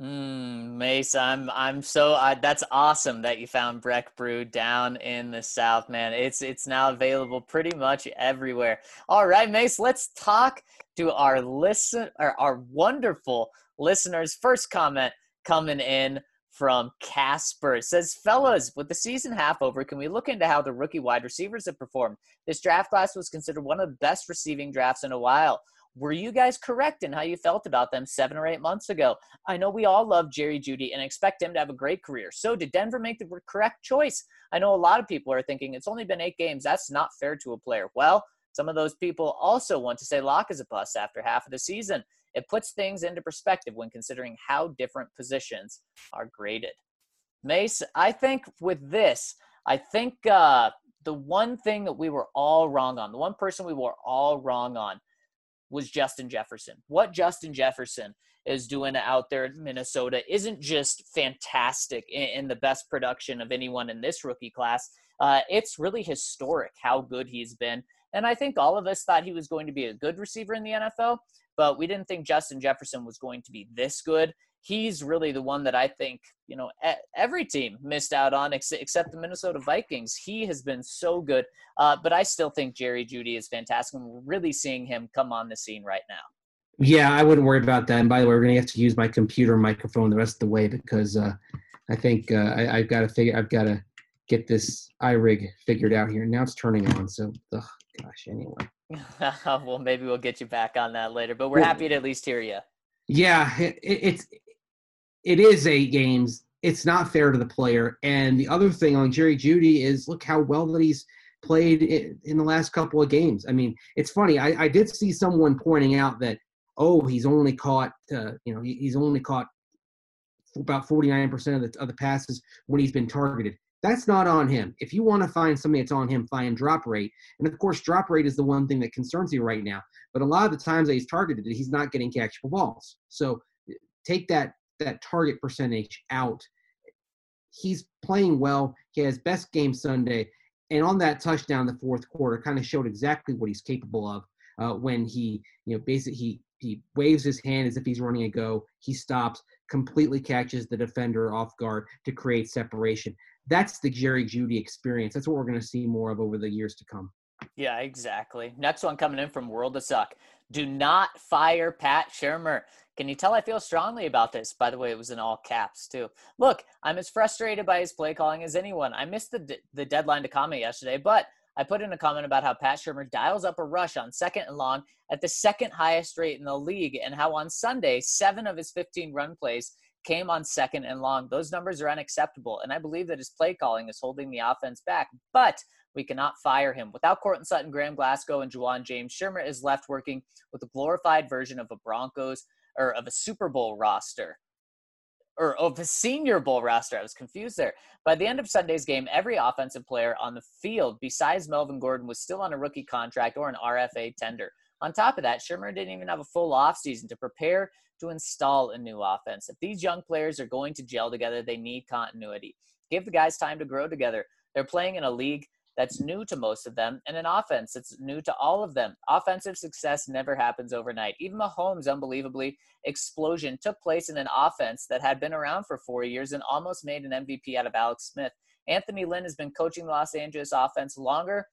Mm, Mace, I'm I'm so I, that's awesome that you found Breck Brew down in the South, man. It's it's now available pretty much everywhere. All right, Mace, let's talk to our listen or our wonderful listeners. First comment coming in from Casper. It says, fellas, with the season half over, can we look into how the rookie wide receivers have performed? This draft class was considered one of the best receiving drafts in a while. Were you guys correct in how you felt about them seven or eight months ago? I know we all love Jerry Jeudy and expect him to have a great career. So did Denver make the correct choice? I know a lot of people are thinking it's only been eight games. That's not fair to a player. Well, some of those people also want to say Lock is a bust after half of the season. It puts things into perspective when considering how different positions are graded. Mace, I think with this, I think uh, the one thing that we were all wrong on, the one person we were all wrong on, was Justin Jefferson. What Justin Jefferson is doing out there in Minnesota isn't just fantastic in, the best production of anyone in this rookie class. Uh, it's really historic how good he's been. And I think all of us thought he was going to be a good receiver in the NFL, but we didn't think Justin Jefferson was going to be this good he's really the one that I think you know every team missed out on except the Minnesota Vikings. He has been so good, uh, but I still think Jerry Jeudy is fantastic. And we're really seeing him come on the scene right now. Yeah, I wouldn't worry about that. And by the way, we're gonna have to use my computer microphone the rest of the way because uh, I think uh, I, have got to figure. I've got to get this iRig figured out here. Now it's turning on. So, ugh, gosh. Anyway. well, maybe we'll get you back on that later. But we're well, happy to at least hear you. Yeah, it, it's it is eight games. It's not fair to the player. And the other thing on Jerry Jeudy is look how well that he's played in the last couple of games. I mean, it's funny. I, I did see someone pointing out that oh, he's only caught uh, you know he's only caught about 49% of the, of the passes when he's been targeted. That's not on him. If you want to find something that's on him, find drop rate. And of course, drop rate is the one thing that concerns you right now. But a lot of the times that he's targeted, he's not getting catchable balls. So take that that target percentage out. He's playing well. He has best game Sunday, and on that touchdown, the fourth quarter kind of showed exactly what he's capable of. Uh, when he, you know, basically he he waves his hand as if he's running a go. He stops, completely catches the defender off guard to create separation. That's the Jerry Jeudy experience. That's what we're going to see more of over the years to come. Yeah, exactly. Next one coming in from World of Suck. Do not fire Pat Shurmur. Can you tell I feel strongly about this? By the way, it was in all caps too. Look, I'm as frustrated by his play calling as anyone. I missed the the deadline to comment yesterday, but I put in a comment about how Pat Shurmur dials up a rush on second and long at the second highest rate in the league, and how on Sunday seven of his 15 run plays came on second and long. Those numbers are unacceptable, and I believe that his play calling is holding the offense back. But we cannot fire him. Without Courtland Sutton, Graham Glasgow, and Ja'Wuan James, Shurmur is left working with a glorified version of a Broncos or of a Super Bowl roster or of a senior bowl roster. I was confused there. By the end of Sunday's game, every offensive player on the field besides Melvin Gordon was still on a rookie contract or an RFA tender. On top of that, Shurmur didn't even have a full offseason to prepare to install a new offense. If these young players are going to gel together, they need continuity. Give the guys time to grow together. They're playing in a league that's new to most of them and an offense that's new to all of them. Offensive success never happens overnight. Even Mahomes' unbelievably explosion took place in an offense that had been around for four years and almost made an MVP out of Alex Smith. Anthony Lynn has been coaching the Los Angeles offense longer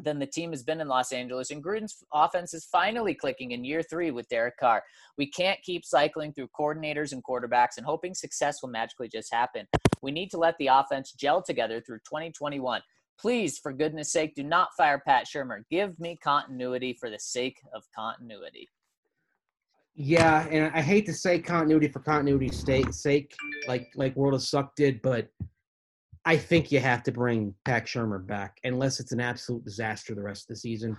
than the team has been in Los Angeles. And Gruden's offense is finally clicking in year three with Derek Carr. We can't keep cycling through coordinators and quarterbacks and hoping success will magically just happen. We need to let the offense gel together through 2021. Please, for goodness sake, do not fire Pat Shurmur. Give me continuity for the sake of continuity. Yeah, and I hate to say continuity for continuity's sake, like like World of Suck did, but I think you have to bring Pat Shurmur back unless it's an absolute disaster the rest of the season.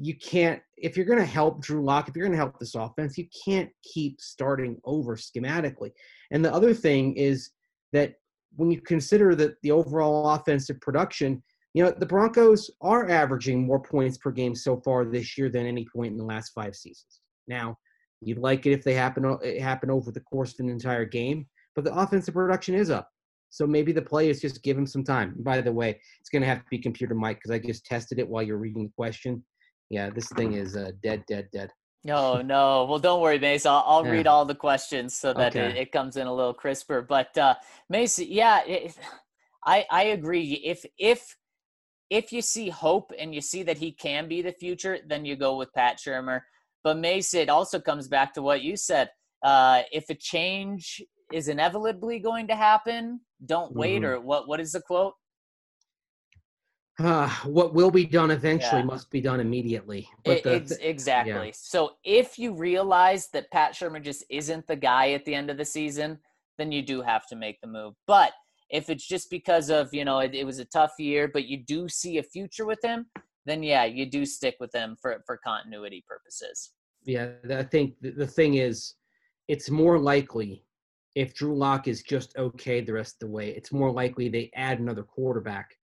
You can't if you're going to help Drew Lock, if you're going to help this offense, you can't keep starting over schematically. And the other thing is that when you consider that the overall offensive production, you know, the Broncos are averaging more points per game so far this year than any point in the last five seasons. Now, you'd like it if they happen it happen over the course of an entire game, but the offensive production is up. So maybe the play is just give him some time. by the way, it's going to have to be computer mic because I just tested it while you're reading the question. Yeah, this thing is uh, dead, dead, dead. No, no. Well, don't worry, Mace. I'll, I'll yeah. read all the questions so that okay. it, it, comes in a little crisper. But uh, Mace, yeah, it, I I agree. If if if you see hope and you see that he can be the future, then you go with Pat Shurmur. But Mace, it also comes back to what you said. Uh, if a change is inevitably going to happen, don't wait. Mm-hmm. Or what? What is the quote? Uh, what will be done eventually yeah. must be done immediately. But the, it's, exactly. Yeah. So if you realize that Pat Shurmur just isn't the guy at the end of the season, then you do have to make the move. But if it's just because of you know it, it was a tough year, but you do see a future with him, then yeah, you do stick with him for for continuity purposes. Yeah, I think the thing is, it's more likely if Drew Lock is just okay the rest of the way, it's more likely they add another quarterback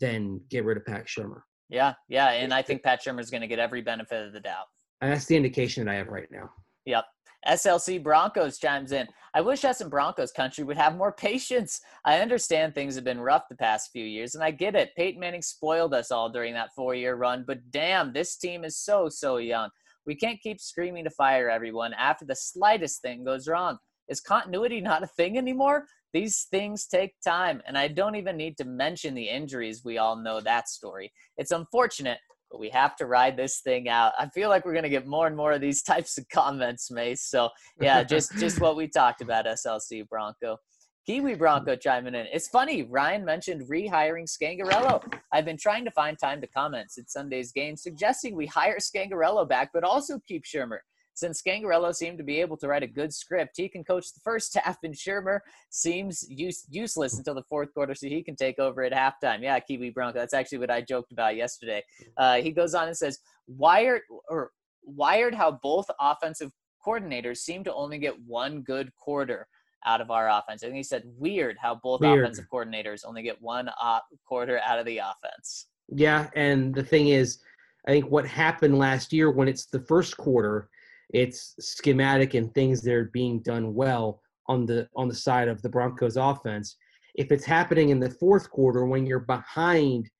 than get rid of Pat Shurmur. Yeah, yeah, and I think Pat Shurmur is going to get every benefit of the doubt. And that's the indication that I have right now. Yep. SLC Broncos chimes in. I wish us in Broncos country would have more patience. I understand things have been rough the past few years, and I get it. Peyton Manning spoiled us all during that four year run, but damn, this team is so, so young. We can't keep screaming to fire everyone after the slightest thing goes wrong. Is continuity not a thing anymore? These things take time, and I don't even need to mention the injuries. We all know that story. It's unfortunate, but we have to ride this thing out. I feel like we're going to get more and more of these types of comments, Mace. So, yeah, just just what we talked about, SLC Bronco. Kiwi Bronco chiming in. It's funny, Ryan mentioned rehiring Scangarello. I've been trying to find time to comment since Sunday's game, suggesting we hire Scangarello back, but also keep Shurmur. Since Scangarello seemed to be able to write a good script, he can coach the first half, and Shurmur seems use, useless until the fourth quarter, so he can take over at halftime. Yeah, Kiwi Bronco. That's actually what I joked about yesterday. Uh, he goes on and says, "Wired or wired how both offensive coordinators seem to only get one good quarter." out of our offense. I think he said weird how both weird. offensive coordinators only get one op- quarter out of the offense. Yeah, and the thing is, I think what happened last year when it's the first quarter It's schematic and things that are being done well on the on the side of the Broncos offense. If it's happening in the fourth quarter when you're behind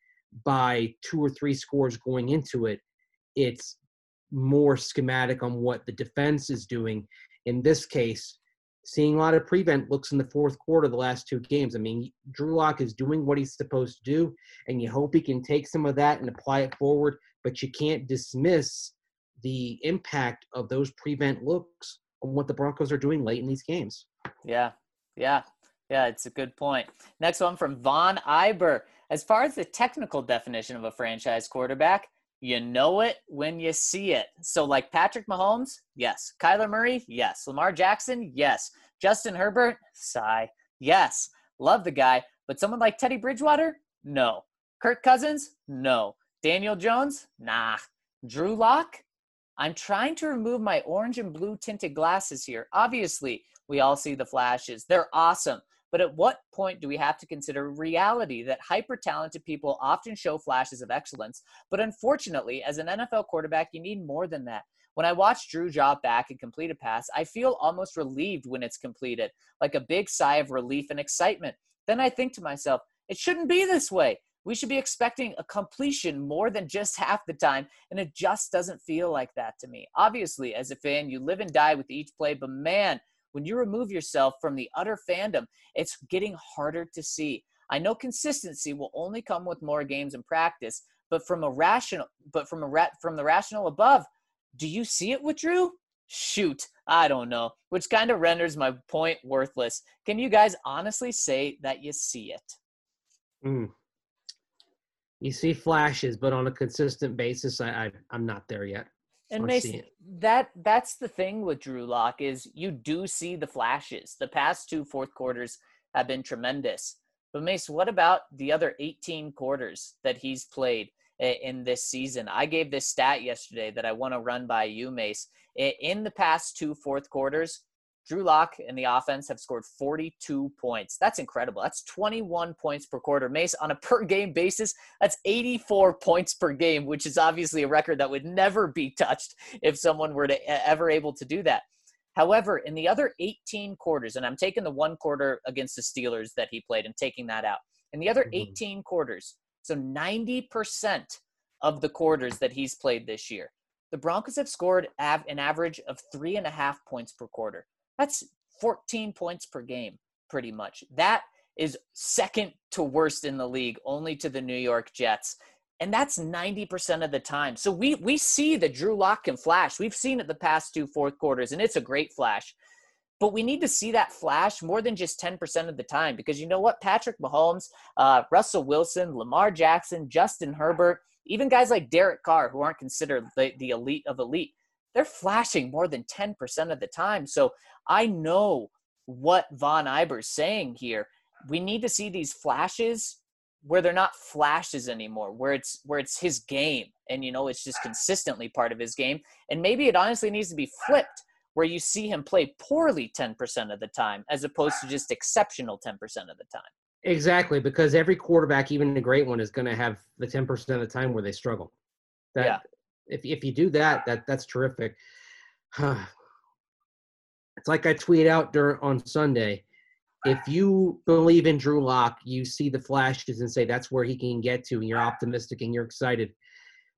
by two or three scores going into it, it's more schematic on what the defense is doing. In this case, seeing a lot of prevent looks in the fourth quarter the last two games. I mean, Drew Lock is doing what he's supposed to do, and you hope he can take some of that and apply it forward, but you can't dismiss the impact of those prevent looks on what the Broncos are doing late in these games. Yeah, yeah, yeah, it's a good point. Next one from Von Iber. As far as the technical definition of a franchise quarterback, you know it when you see it. So, like Patrick Mahomes, yes. Kyler Murray, yes. Lamar Jackson, yes. Justin Herbert, sigh, yes. Love the guy. But someone like Teddy Bridgewater, no. Kirk Cousins, no. Daniel Jones, nah. Drew Lock, I'm trying to remove my orange and blue tinted glasses here. Obviously, we all see the flashes. They're awesome. But at what point do we have to consider reality that hyper talented people often show flashes of excellence? But unfortunately, as an NFL quarterback, you need more than that. When I watch Drew drop back and complete a pass, I feel almost relieved when it's completed, like a big sigh of relief and excitement. Then I think to myself, it shouldn't be this way. We should be expecting a completion more than just half the time, and it just doesn't feel like that to me. Obviously, as a fan, you live and die with each play, but man, when you remove yourself from the utter fandom, it's getting harder to see. I know consistency will only come with more games and practice, but from a rational, but from a rat, from the rational above, do you see it with Drew? Shoot, I don't know, which kind of renders my point worthless. Can you guys honestly say that you see it? Mm. You see flashes, but on a consistent basis, I, I I'm not there yet. And Mason, that that's the thing with Drew Lock is you do see the flashes. The past two fourth quarters have been tremendous. But Mace, what about the other 18 quarters that he's played in this season? I gave this stat yesterday that I want to run by you, Mace. In the past two fourth quarters, Drew Lock and the offense have scored 42 points. That's incredible. That's 21 points per quarter. Mace, on a per game basis, that's 84 points per game, which is obviously a record that would never be touched if someone were to ever able to do that. However, in the other 18 quarters, and I'm taking the one quarter against the Steelers that he played and taking that out. In the other mm-hmm. 18 quarters, so 90% of the quarters that he's played this year, the Broncos have scored av- an average of three and a half points per quarter. That's 14 points per game, pretty much. That is second to worst in the league, only to the New York Jets. And that's 90% of the time. So we we see that Drew Lock can flash. We've seen it the past two fourth quarters, and it's a great flash. But we need to see that flash more than just 10% of the time because you know what? Patrick Mahomes, uh, Russell Wilson, Lamar Jackson, Justin Herbert, even guys like Derek Carr, who aren't considered the, the elite of elite, they're flashing more than 10% of the time. So I know what Von Iber's saying here. We need to see these flashes where they're not flashes anymore, where it's where it's his game and you know it's just consistently part of his game. And maybe it honestly needs to be flipped where you see him play poorly 10% of the time as opposed to just exceptional 10% of the time. Exactly, because every quarterback, even a great one, is going to have the 10% of the time where they struggle. That, yeah if if you do that, that that's terrific. it's like I tweet out during on Sunday. If you believe in Drew Lock, you see the flashes and say that's where he can get to, and you're optimistic and you're excited.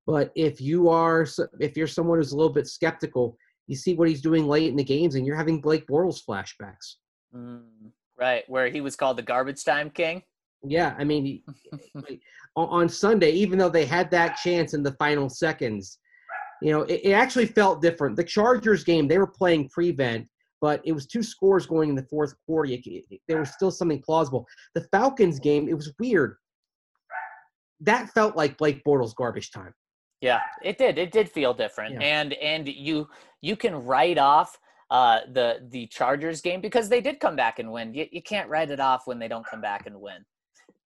But if you are, if you're someone who's a little bit skeptical, you see what he's doing late in the games, and you're having Blake Bortles flashbacks. Mm, right, where he was called the garbage time king. Yeah, I mean, on Sunday, even though they had that chance in the final seconds, you know, it, it, actually felt different. The Chargers game, they were playing prevent, but it was two scores going in the fourth quarter. It, it, there was still something plausible. The Falcons game, it was weird. That felt like Blake Bortles garbage time. Yeah, it did. It did feel different, yeah. and and you you can write off uh, the the Chargers game because they did come back and win. You, you can't write it off when they don't come back and win.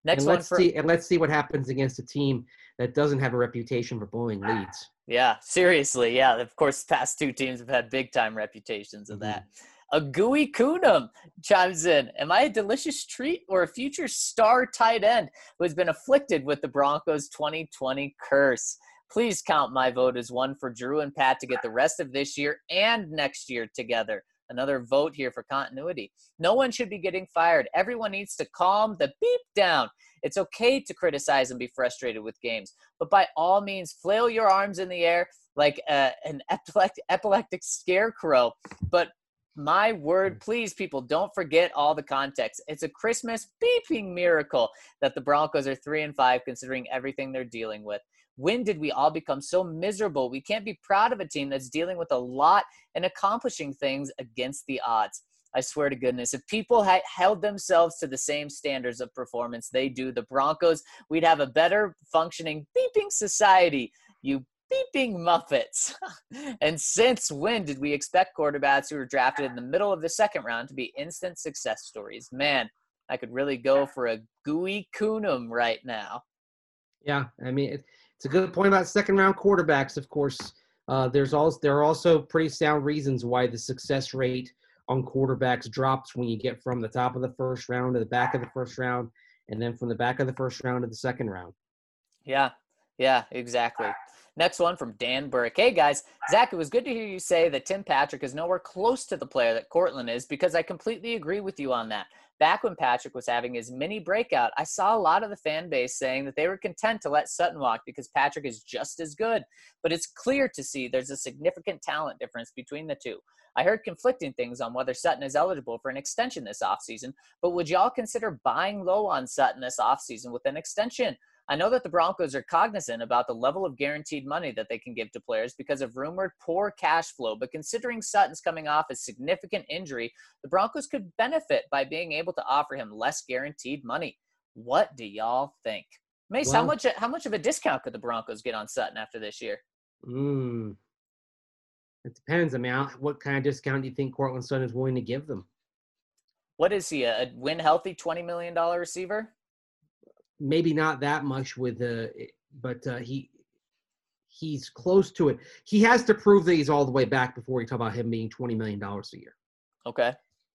Next and let's one for, see, and let's see what happens against a team that doesn't have a reputation for blowing leads. Yeah, seriously. Yeah, of course, past two teams have had big time reputations of mm-hmm. that. A gooey Coonum chimes in. Am I a delicious treat or a future star tight end who has been afflicted with the Broncos 2020 curse? Please count my vote as one for Drew and Pat to get the rest of this year and next year together. Another vote here for continuity. No one should be getting fired. Everyone needs to calm the beep down. It's okay to criticize and be frustrated with games, but by all means, flail your arms in the air like uh, an epileptic, epileptic scarecrow. But my word, please, people, don't forget all the context. It's a Christmas beeping miracle that the Broncos are three and five, considering everything they're dealing with. When did we all become so miserable? We can't be proud of a team that's dealing with a lot and accomplishing things against the odds. I swear to goodness, if people had held themselves to the same standards of performance they do, the Broncos, we'd have a better functioning beeping society. You beeping Muppets. and since when did we expect quarterbacks who were drafted in the middle of the second round to be instant success stories? Man, I could really go for a gooey coonum right now. Yeah, I mean, it's a good point about second round quarterbacks. Of course, uh, there's also there are also pretty sound reasons why the success rate on quarterbacks drops when you get from the top of the first round to the back of the first round, and then from the back of the first round to the second round. Yeah, yeah, exactly. Next one from Dan Burke. Hey guys, Zac, it was good to hear you say that Tim Patrick is nowhere close to the player that Courtland is because I completely agree with you on that. Back when Patrick was having his mini breakout, I saw a lot of the fan base saying that they were content to let Sutton walk because Patrick is just as good. But it's clear to see there's a significant talent difference between the two. I heard conflicting things on whether Sutton is eligible for an extension this offseason, but would y'all consider buying low on Sutton this offseason with an extension? I know that the Broncos are cognizant about the level of guaranteed money that they can give to players because of rumored poor cash flow, but considering Sutton's coming off a significant injury, the Broncos could benefit by being able to offer him less guaranteed money. What do y'all think? Mace, well, how much how much of a discount could the Broncos get on Sutton after this year? Mm, it depends. I mean, what kind of discount do you think Courtland Sutton is willing to give them? What is he? A win healthy twenty million dollar receiver? Maybe not that much with the, but uh, he he's close to it. He has to prove that he's all the way back before we talk about him being twenty million dollars a year. Okay.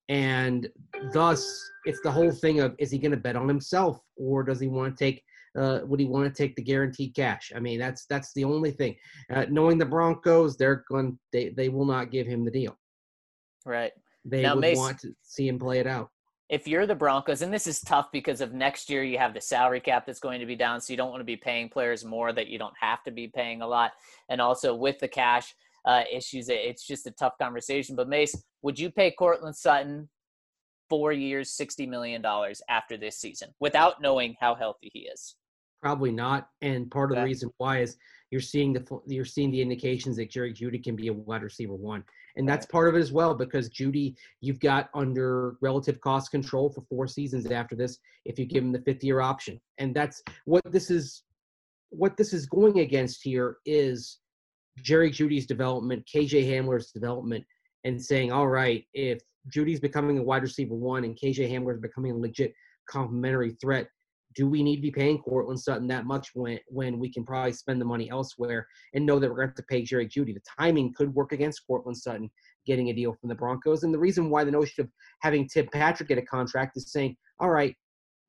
And thus, it's the whole thing of is he going to bet on himself or does he want to take? Uh, would he want to take the guaranteed cash? I mean, that's that's the only thing. Uh, knowing the Broncos, they're going they they will not give him the deal. Right. They now, would Mace, want to see him play it out if you're the Broncos, and this is tough because of next year, you have the salary cap that's going to be down, so you don't want to be paying players more that you don't have to be paying a lot. And also with the cash uh, issues, it's just a tough conversation. But Mace, would you pay Courtland Sutton four years, sixty million dollars after this season without knowing how healthy he is? Probably not. And part of the reason why is you're seeing the you're seeing the indications that Jerry Jeudy can be a wide receiver one and that's part of it as well because Jeudy, you've got under relative cost control for four seasons after this if you give him the fifth year option, and that's what this is. What this is going against here is Jerry Jeudy's development, KJ Hamler's development, and saying, all right, if Jeudy's becoming a wide receiver one and KJ Hamler is becoming a legit complementary threat, do we need to be paying Courtland Sutton that much when when we can probably spend the money elsewhere and know that we're going to have to pay Jerry Jeudy? The timing could work against Courtland Sutton getting a deal from the Broncos. And the reason why the notion of having Tim Patrick get a contract is saying, all right,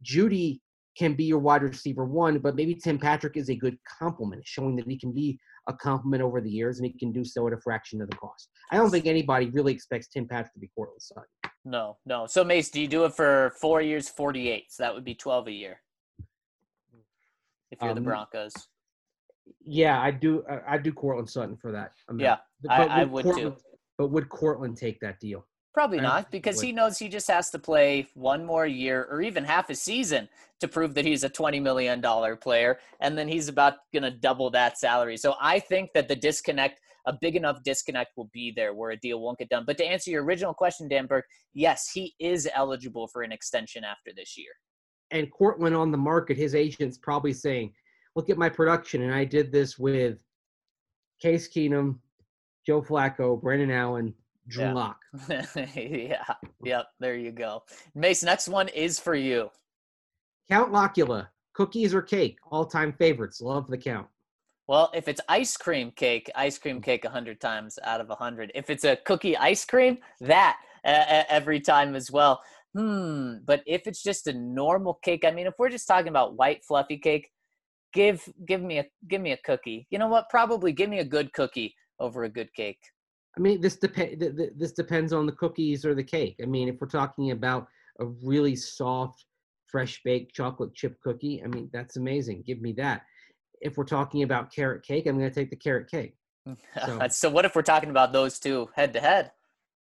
Jeudy can be your wide receiver one, but maybe Tim Patrick is a good complement, showing that he can be a complement over the years and he can do so at a fraction of the cost. I don't think anybody really expects Tim Patrick to be Courtland Sutton. No, no. So Mace, do you do it for four years, forty-eight? So that would be twelve a year if you're um, the Broncos. Yeah, I do. I do Courtland Sutton for that. Amount. Yeah, I, I, would too. But would Courtland take that deal? Probably not, because he knows he just has to play one more year or even half a season to prove that he's a $20 million player, and then he's about going to double that salary. So I think that the disconnect, a big enough disconnect, will be there where a deal won't get done. But to answer your original question, Dan Burke, yes, he is eligible for an extension after this year and Courtland on the market, his agent's probably saying, "Look at my production, and I did this with Case Keenum, Joe Flacco, Brandon Allen, Drew yeah. Lock." yeah, yep. There you go. Mace, next one is for you. Count Locula, cookies or cake? All-time favorites. Love the count. Well, if it's ice cream cake, ice cream cake a hundred times out of a hundred. If it's a cookie ice cream, that uh, every time as well hmm, but if it's just a normal cake, I mean, if we're just talking about white fluffy cake, give give me a give me a cookie. You know what? Probably give me a good cookie over a good cake. I mean, this depend. This depends on the cookies or the cake. I mean, if we're talking about a really soft, fresh baked chocolate chip cookie, I mean, that's amazing. Give me that. If we're talking about carrot cake, I'm going to take the carrot cake. So. so, what if we're talking about those two head to head?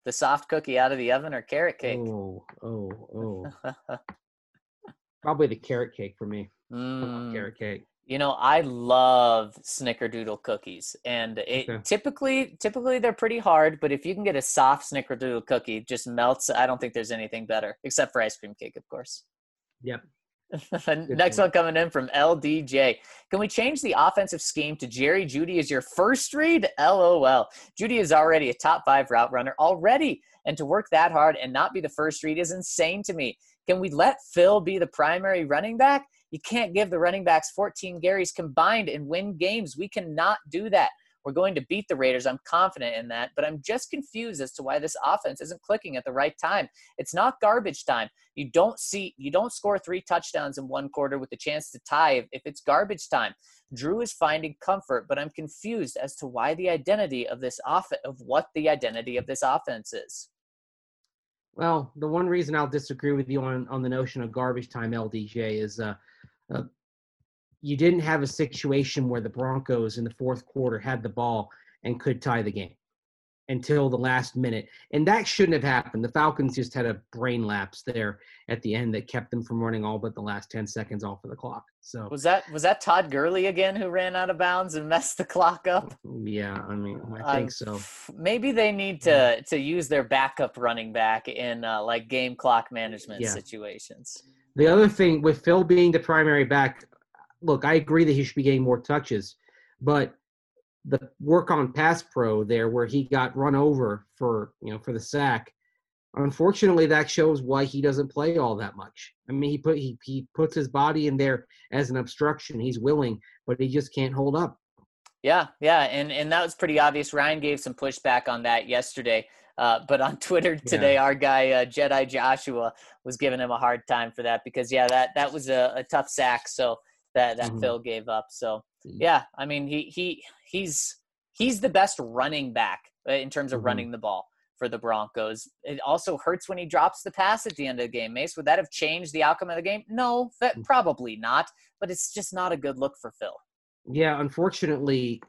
The soft cookie out of the oven or carrot cake? Oh, oh, oh. Probably the carrot cake for me. Mm. Carrot cake. You know, I love snickerdoodle cookies, and it Okay. typically typically they're pretty hard. But if you can get a soft snickerdoodle cookie, just melts. I don't think there's anything better, except for ice cream cake, of course. Yep. Next one coming in from LDJ. Can we change the offensive scheme to Jerry Jeudy as your first read? LOL. Jeudy is already a top five route runner already, and to work that hard and not be the first read is insane to me. Can we let Phil be the primary running back? You can't give the running backs 14 Garys combined and win games. We cannot do that. We're going to beat the Raiders. I'm confident in that, but I'm just confused as to why this offense isn't clicking at the right time. It's not garbage time. You don't see you don't score three touchdowns in one quarter with a chance to tie if, it's garbage time. Drew is finding comfort, but I'm confused as to why the identity of this off of what the identity of this offense is. Well, the one reason I'll disagree with you on, on the notion of garbage time LDJ is uh, uh, you didn't have a situation where the Broncos in the fourth quarter had the ball and could tie the game until the last minute. And that shouldn't have happened. The Falcons just had a brain lapse there at the end that kept them from running all but the last 10 seconds off of the clock. So, Was that was that Todd Gurley again who ran out of bounds and messed the clock up? yeah, I mean, I think so. Maybe they need to to use their backup running back in uh, like game clock management Yeah. situations. The other thing with Phil being the primary back, look, I agree that he should be getting more touches, but the work on pass pro there where he got run over for you know for the sack, unfortunately that shows why he doesn't play all that much. I mean he put he he puts his body in there as an obstruction. He's willing, but he just can't hold up. Yeah, yeah, and and that was pretty obvious. Ryan gave some pushback on that yesterday, uh, but on Twitter today, our guy uh, Jedi Joshua was giving him a hard time for that because yeah, that that was a, a tough sack. So that that Mhm. Phil gave up. So yeah, I mean he he he's he's the best running back uh, in terms of Mhm. running the ball for the Broncos. It also hurts when he drops the pass at the end of the game. Mace, would that have changed the outcome of the game? No, that Mm. probably not. But it's just not a good look for Phil. Yeah, unfortunately,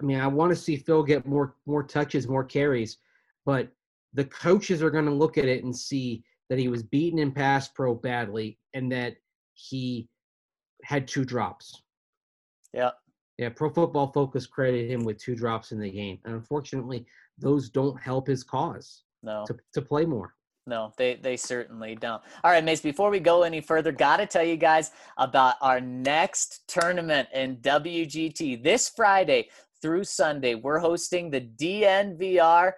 I mean, I want to see Phil get more more touches, more carries, but the coaches are going to look at it and see that he was beaten in pass pro badly and that he had two drops. Yeah. Yeah, Pro Football Focus credited him with two drops in the game, and unfortunately, those don't help his cause No. to to play more. No, they they certainly don't. All right, Mace, before we go any further, got to tell you guys about our next tournament in WGT. This Friday through Sunday, we're hosting the DNVR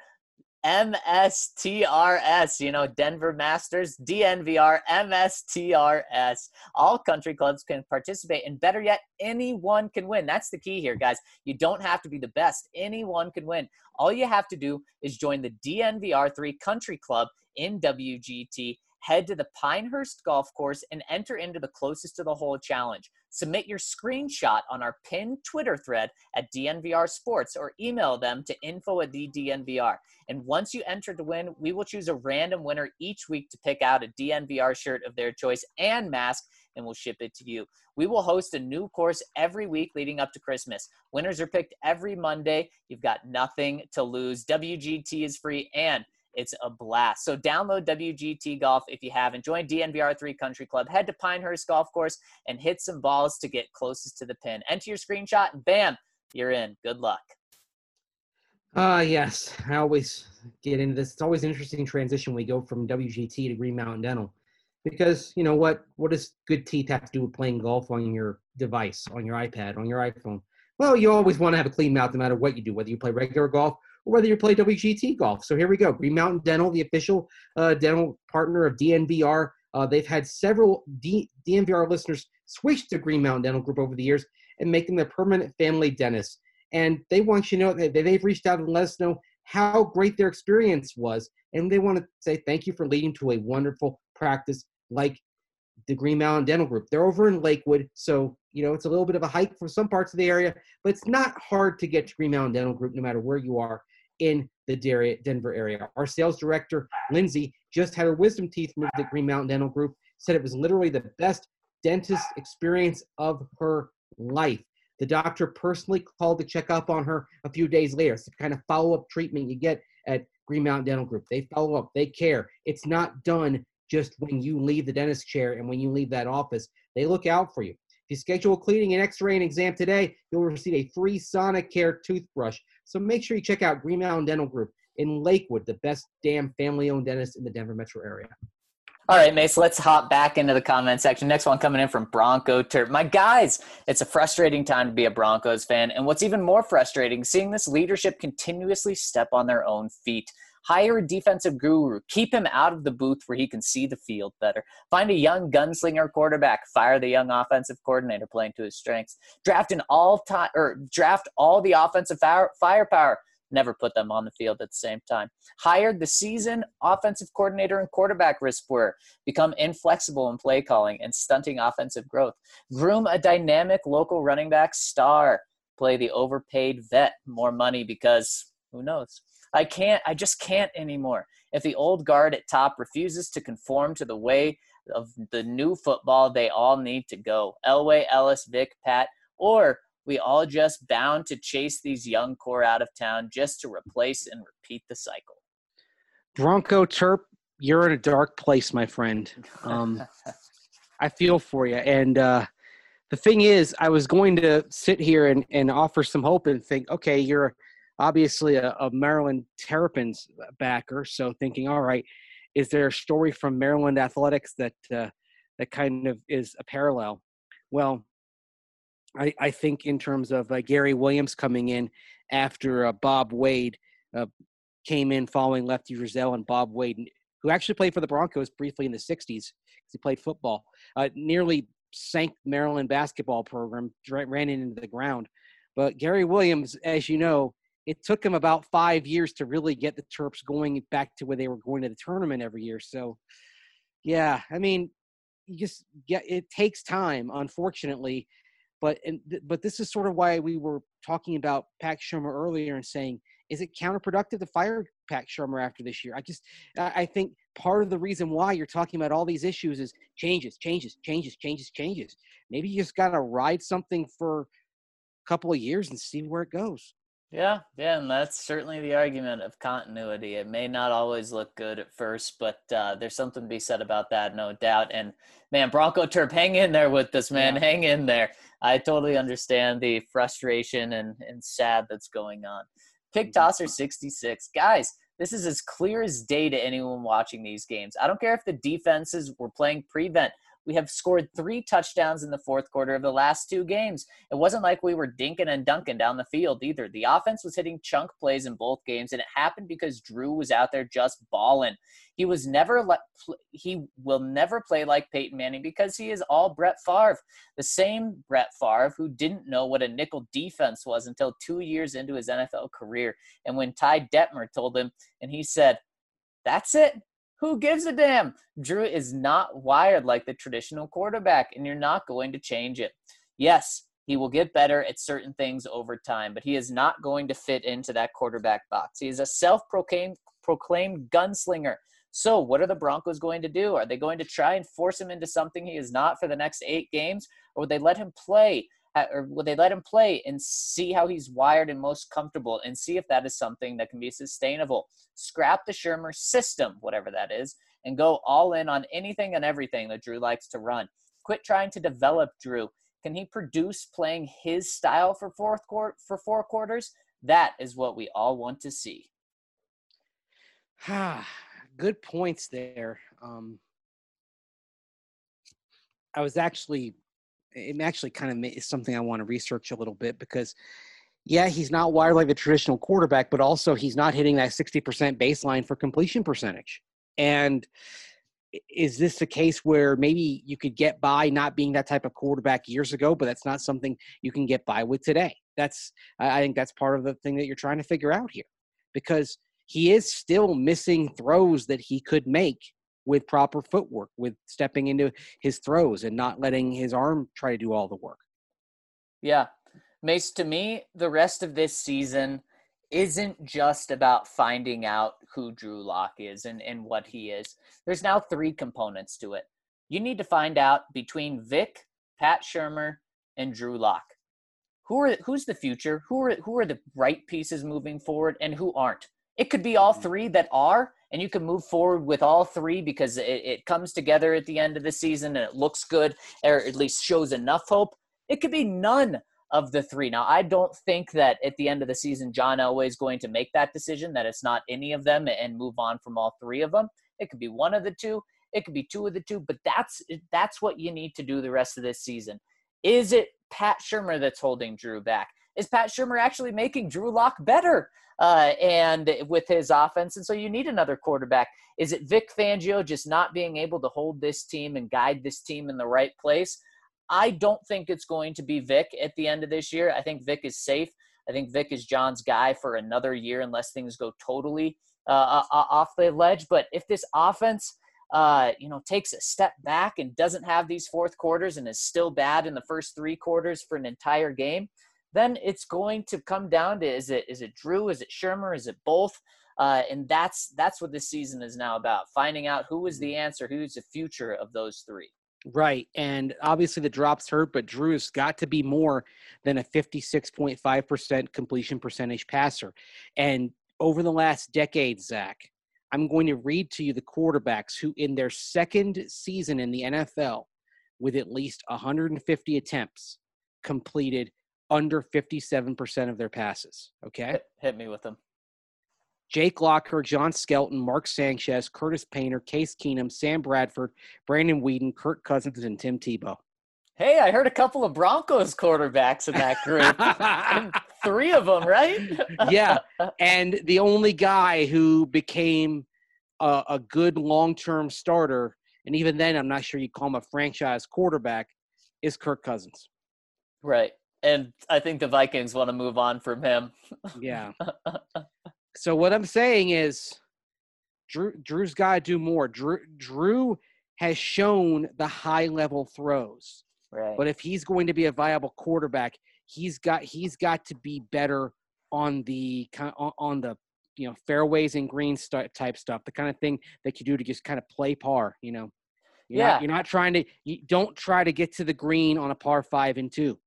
MSTRS, you know, Denver Masters, DNVR MSTRS. All country clubs can participate, and better yet, anyone can win. That's the key here, guys. You don't have to be the best, anyone can win. All you have to do is join the DNVR3 Country Club in WGT. Head to the Pinehurst Golf Course and enter into the closest to the hole challenge. Submit your screenshot on our pinned Twitter thread at DNVR Sports or email them to info at the DNVR. And once you enter to win, we will choose a random winner each week to pick out a DNVR shirt of their choice and mask, and we'll ship it to you. We will host a new course every week leading up to Christmas. Winners are picked every Monday. You've got nothing to lose. WGT is free and it's a blast. So download WGT Golf if you haven't. Join DNVR3 Country Club. Head to Pinehurst Golf Course and hit some balls to get closest to the pin. Enter your screenshot and bam, you're in. Good luck. Ah, yes. I always get into this. It's always an interesting transition. We go from WGT to Green Mountain Dental, because you know what? What does good teeth have to do with playing golf on your device, on your iPad, on your iPhone? Well, you always want to have a clean mouth no matter what you do, whether you play regular golf or whether you play WGT golf. So here we go. Green Mountain Dental, the official uh, dental partner of DNVR. Uh, they've had several D- DNVR listeners switch to Green Mountain Dental Group over the years and make them their permanent family dentist and they want you to know that they've reached out and let us know how great their experience was and they want to say thank you for leading to a wonderful practice like the Green Mountain Dental Group. They're over in Lakewood, so you know it's a little bit of a hike for some parts of the area, but it's not hard to get to Green Mountain Dental Group no matter where you are in the Denver area. Our sales director, Lindsay, just had her wisdom teeth moved at Green Mountain Dental Group, said it was literally the best dentist experience of her life. The doctor personally called to check up on her a few days later. It's the kind of follow up treatment you get at Green Mountain Dental Group. They follow up, they care. It's not done just when you leave the dentist chair and when you leave that office. They look out for you. If you schedule a cleaning, an x ray, and exam today, you'll receive a free Sonicare toothbrush. So make sure you check out Green Mountain Dental Group in Lakewood, the best damn family owned dentist in the Denver metro area. All right, Mace, let's hop back into the comment section. Next one coming in from Bronco Turp. My guys, it's a frustrating time to be a Broncos fan. And what's even more frustrating, seeing this leadership continuously step on their own feet. Hire a defensive guru. Keep him out of the booth where he can see the field better. Find a young gunslinger quarterback. Fire the young offensive coordinator playing to his strengths. Draft an all time or draft all the offensive firepower never put them on the field at the same time. Hired the season offensive coordinator and quarterback whisperer, become inflexible in play calling and stunting offensive growth. Groom a dynamic local running back star. Play the overpaid vet more money because who knows? I can't, I just can't anymore. If the old guard at top refuses to conform to the way of the new football, they all need to go. Elway, Ellis, Vic, Pat, or we all just bound to chase these young core out of town just to replace and repeat the cycle. Bronco Turp, you're in a dark place, my friend. Um, I feel for you. And uh, the thing is, I was going to sit here and, and offer some hope and think, okay, you're obviously a, a Maryland Terrapins backer. So thinking, all right, is there a story from Maryland athletics that uh, that kind of is a parallel? Well, I, I think in terms of uh, Gary Williams coming in after uh, Bob Wade uh, came in following Lefty Driesell and Bob Wade, who actually played for the Broncos briefly in the 60s because he played football, uh, nearly sank Maryland basketball program, ran it into the ground. But Gary Williams, as you know, it took him about five years to really get the Terps going back to where they were going to the tournament every year. So, yeah, I mean, you just get it takes time, unfortunately. But and but this is sort of why we were talking about Pat Shurmur earlier and saying, is it counterproductive to fire Pat Shurmur after this year? I just I think part of the reason why you're talking about all these issues is changes, changes, changes, changes, changes. Maybe you just gotta ride something for a couple of years and see where it goes. Yeah, yeah, and that's certainly the argument of continuity. It may not always look good at first, but uh, there's something to be said about that, no doubt. And man, Bronco Turp, hang in there with this, man. Yeah. Hang in there. I totally understand the frustration and, and sad that's going on. Pick mm-hmm. Tosser 66. Guys, this is as clear as day to anyone watching these games. I don't care if the defenses were playing prevent we have scored three touchdowns in the fourth quarter of the last two games. It wasn't like we were dinking and dunking down the field either. The offense was hitting chunk plays in both games, and it happened because Drew was out there just balling. He was never let he will never play like Peyton Manning because he is all Brett Favre, the same Brett Favre who didn't know what a nickel defense was until two years into his NFL career. And when Ty Detmer told him, and he said, "That's it. Who gives a damn? Drew is not wired like the traditional quarterback, and you're not going to change it. Yes, he will get better at certain things over time, but he is not going to fit into that quarterback box. He is a self proclaimed gunslinger. So, what are the Broncos going to do? Are they going to try and force him into something he is not for the next eight games, or would they let him play or will they let him play and see how he's wired and most comfortable and see if that is something that can be sustainable? Scrap the Shurmur system, whatever that is, and go all in on anything and everything that Drew likes to run. Quit trying to develop Drew. Can he produce playing his style for fourth quarter for four quarters? That is what we all want to see. Ah, good points there. Um, I was actually it actually kind of is something I want to research a little bit because, yeah, he's not wired like the traditional quarterback, but also he's not hitting that 60% baseline for completion percentage. And is this a case where maybe you could get by not being that type of quarterback years ago, but that's not something you can get by with today? That's, I think that's part of the thing that you're trying to figure out here because he is still missing throws that he could make with proper footwork, with stepping into his throws and not letting his arm try to do all the work. Yeah. Mace, to me, the rest of this season isn't just about finding out who Drew Lock is and, and what he is. There's now three components to it. You need to find out between Vic, Pat Shurmur, and Drew Lock. Who are who's the future? Who are who are the right pieces moving forward and who aren't? It could be all Mhm. three that are, and you can move forward with all three because it, it comes together at the end of the season and it looks good, or at least shows enough hope. It could be none of the three. Now, I don't think that at the end of the season, John Elway is going to make that decision that it's not any of them and move on from all three of them. It could be one of the two. It could be two of the two. But that's that's what you need to do the rest of this season. Is it Pat Shurmur that's holding Drew back? Is Pat Shurmur actually making Drew Lock better? Uh, and with his offense, and so you need another quarterback. Is it Vic Fangio just not being able to hold this team and guide this team in the right place? I don't think it's going to be Vic at the end of this year. I think Vic is safe. I think Vic is John's guy for another year unless things go totally uh, off the ledge. But if this offense, uh, you know, takes a step back and doesn't have these fourth quarters and is still bad in the first three quarters for an entire game, then it's going to come down to is it is it Drew, is it Shurmur, is it both? Uh, and that's that's what this season is now about: finding out who is the answer, who's the future of those three. Right. And obviously the drops hurt, but Drew has got to be more than a 56.5% completion percentage passer. And over the last decade, Zac, I'm going to read to you the quarterbacks who, in their second season in the NFL, with at least 150 attempts, completed under 57% of their passes. Okay. Hit, hit me with them. Jake Locker, John Skelton, Mark Sanchez, Curtis Painter, Case Keenum, Sam Bradford, Brandon Weeden, Kirk Cousins, and Tim Tebow. Hey, I heard a couple of Broncos quarterbacks in that group. Three of them, right? yeah. And the only guy who became a, a good long term starter, and even then, I'm not sure you call him a franchise quarterback, is Kirk Cousins. Right. And I think the Vikings want to move on from him. Yeah. so what I'm saying is Drew Drew's got to do more. Drew Drew has shown the high level throws. Right. But if he's going to be a viable quarterback, he's got he's got to be better on the on the you know fairways and greens type stuff, the kind of thing that you do to just kind of play par. You know, you're yeah. Not, you're not trying to. You don't try to get to the green on a par five and two.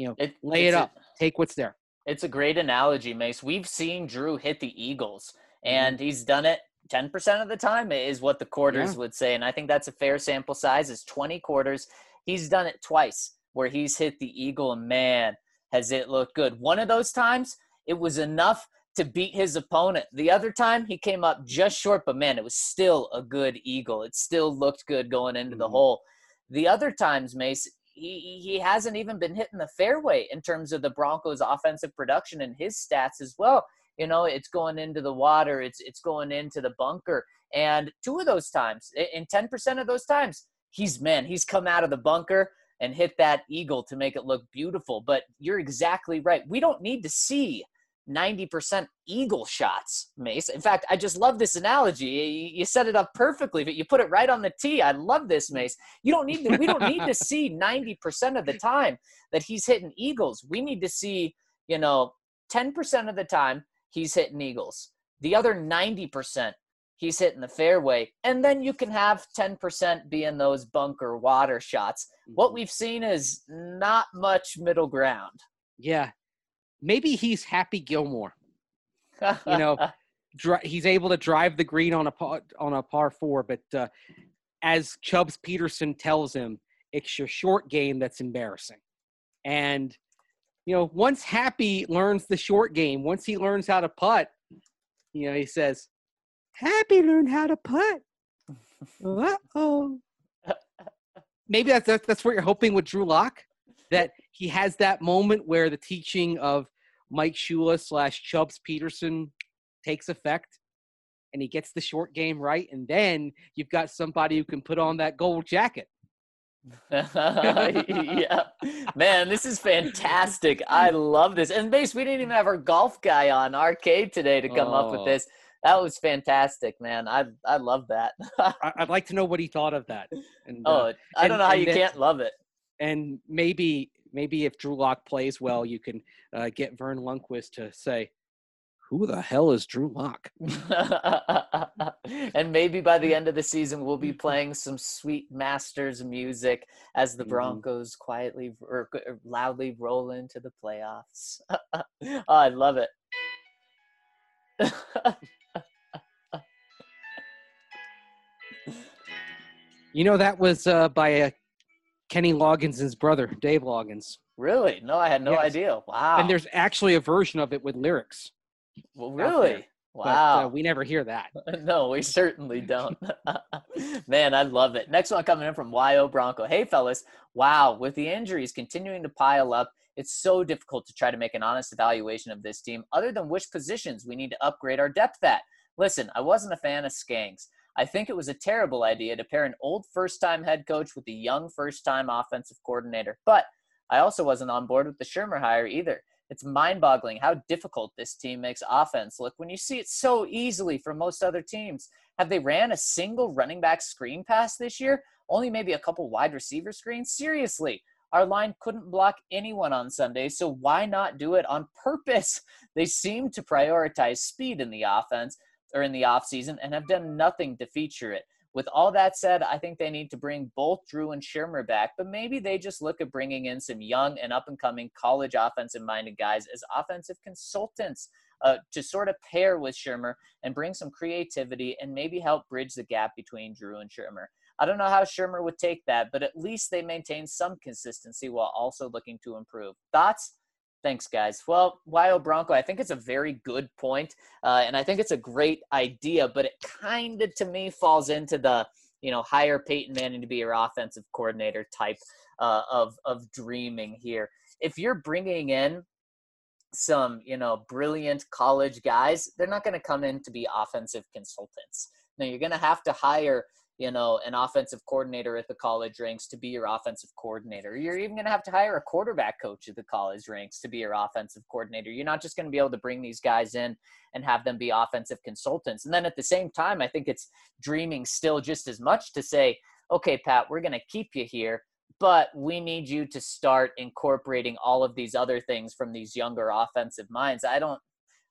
You know, it, lay it up, a, take what's there. It's a great analogy, Mace. We've seen Drew hit the Eagles, Mm-hmm. and he's done it 10% of the time, is what the quarters Yeah. would say. And I think that's a fair sample size, is 20 quarters. He's done it twice where he's hit the Eagle, and man, has it looked good. One of those times, it was enough to beat his opponent. The other time, he came up just short, but man, it was still a good Eagle. It still looked good going into the Mhm. hole. The other times, Mace, he, he hasn't even been hitting the fairway in terms of the Broncos' offensive production and his stats as well. You know, it's going into the water, it's it's going into the bunker, and two of those times, in ten percent of those times, he's man, he's come out of the bunker and hit that eagle to make it look beautiful. But you're exactly right. We don't need to see 90% eagle shots, Mace. In fact, I just love this analogy. You, set it up perfectly, but you put it right on the tee. I love this, Mace. You don't need to, we don't need to see 90% of the time that he's hitting eagles. We need to see, you know, 10% of the time he's hitting eagles. The other 90% he's hitting the fairway. And then you can have 10% being those bunker water shots. What mm-hmm. we've seen is not much middle ground. Yeah, maybe he's Happy Gilmore. You know, Dri- he's able to drive the green on a par, on a par four, but uh, as Chubbs Peterson tells him, it's your short game that's embarrassing. And you know, once Happy learns the short game, once he learns how to putt, you know, he says, "Happy learned how to putt." Uh oh. Maybe that's, that's that's what you're hoping with Drew Lock, that he has that moment where the teaching of Mike Shula slash Chubbs Peterson takes effect, and he gets the short game right, and then you've got somebody who can put on that gold jacket. yeah, man, this is fantastic. I love this. And base, we didn't even have our golf guy on arcade today to come up with Oh. this. that was fantastic, man. I I love that. I, would like to know what he thought of that. And, oh, uh, I don't and, know how you can't love it. And maybe maybe if Drew Lock plays well, you can uh, get Verne Lundquist to say, "Who the hell is Drew Lock?" and maybe by the end of the season, we'll be playing some sweet Masters music as the mm-hmm. Broncos mm-hmm. quietly or, or loudly roll into the playoffs. oh, I love it. you know that was uh, by uh, Kenny Loggins' brother, Dave Loggins. Really? No, I had no yes. idea. Wow. And there's actually a version of it with lyrics. Well, really? Wow. But, uh, we never hear that. no, we certainly don't. Man, I love it. Next one coming in from YO Bronco. Hey, fellas. Wow. With the injuries continuing to pile up, it's so difficult to try to make an honest evaluation of this team other than which positions we need to upgrade our depth at. Listen, I wasn't a fan of Skanks. I think it was a terrible idea to pair an old first time head coach with a young first time offensive coordinator. But I also wasn't on board with the Shurmur hire either. It's mind boggling how difficult this team makes offense look when you see it so easily from most other teams. Have they ran a single running back screen pass this year? Only maybe a couple wide receiver screens? Seriously, our line couldn't block anyone on Sunday, so why not do it on purpose? They seem to prioritize speed in the offense or in the offseason and have done nothing to feature it. With all that said, I think they need to bring both Drew and Shurmur back, but maybe they just look at bringing in some young and up and coming college offensive minded guys as offensive consultants uh, to sort of pair with Shurmur and bring some creativity and maybe help bridge the gap between Drew and Shurmur. I don't know how Shurmur would take that, but at least they maintain some consistency while also looking to improve. Thoughts? Thanks, guys. Well, YO Bronco, I think it's a very good point, uh, and I think it's a great idea, but it kind of, to me, falls into the, you know, hire Peyton Manning to be your offensive coordinator type uh, of, of dreaming here. If you're bringing in some, you know, brilliant college guys, they're not going to come in to be offensive consultants. Now, you're going to have to hire – you know, an offensive coordinator at the college ranks to be your offensive coordinator. You're even going to have to hire a quarterback coach at the college ranks to be your offensive coordinator. You're not just going to be able to bring these guys in and have them be offensive consultants. And then at the same time, I think it's dreaming still just as much to say, okay, Pat, we're going to keep you here, but we need you to start incorporating all of these other things from these younger offensive minds. I don't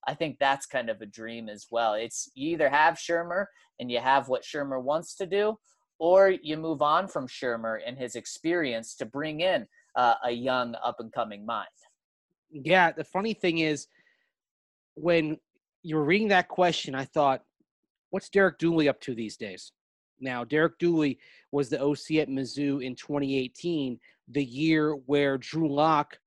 I think that's kind of a dream as well. It's you either have Shurmur and you have what Shurmur wants to do, or you move on from Shurmur and his experience to bring in uh, a young up and coming mind. Yeah, the funny thing is, when you were reading that question, I thought, what's Derek Dooley up to these days? Now, Derek Dooley was the OC at Mizzou in 2018, the year where Drew Lock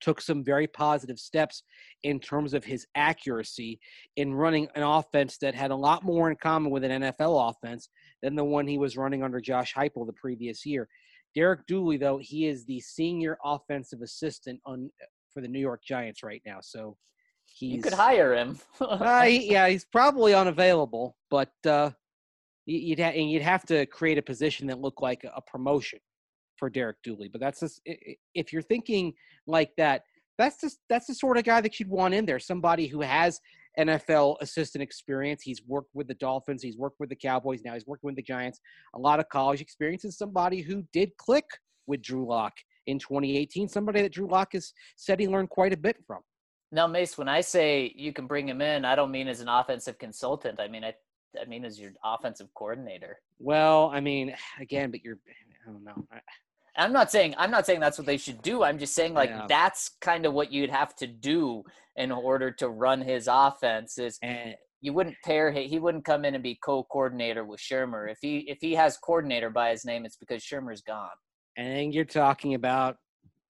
took some very positive steps in terms of his accuracy in running an offense that had a lot more in common with an NFL offense than the one he was running under Josh Heupel the previous year. Derek Dooley, though, he is the senior offensive assistant on for the New York Giants right now. So he's you could hire him. uh, yeah, he's probably unavailable, but uh, you'd ha- and you'd have to create a position that looked like a promotion for Derek Dooley. But that's just, if you're thinking like that, that's just that's the sort of guy that you'd want in there. Somebody who has NFL assistant experience. He's worked with the Dolphins. He's worked with the Cowboys. Now he's working with the Giants. A lot of college experience. And somebody who did click with Drew Lock in 2018. Somebody that Drew Lock has said he learned quite a bit from. Now, Mace, when I say you can bring him in, I don't mean as an offensive consultant. I mean I I mean as your offensive coordinator. Well, I mean, again, but you're I don't know. I'm not saying I'm not saying that's what they should do. I'm just saying like yeah. that's kind of what you'd have to do in order to run his offense. Is and, you wouldn't pair he wouldn't come in and be co-coordinator with Shurmur. If he if he has coordinator by his name, it's because Shurmur's gone. And you're talking about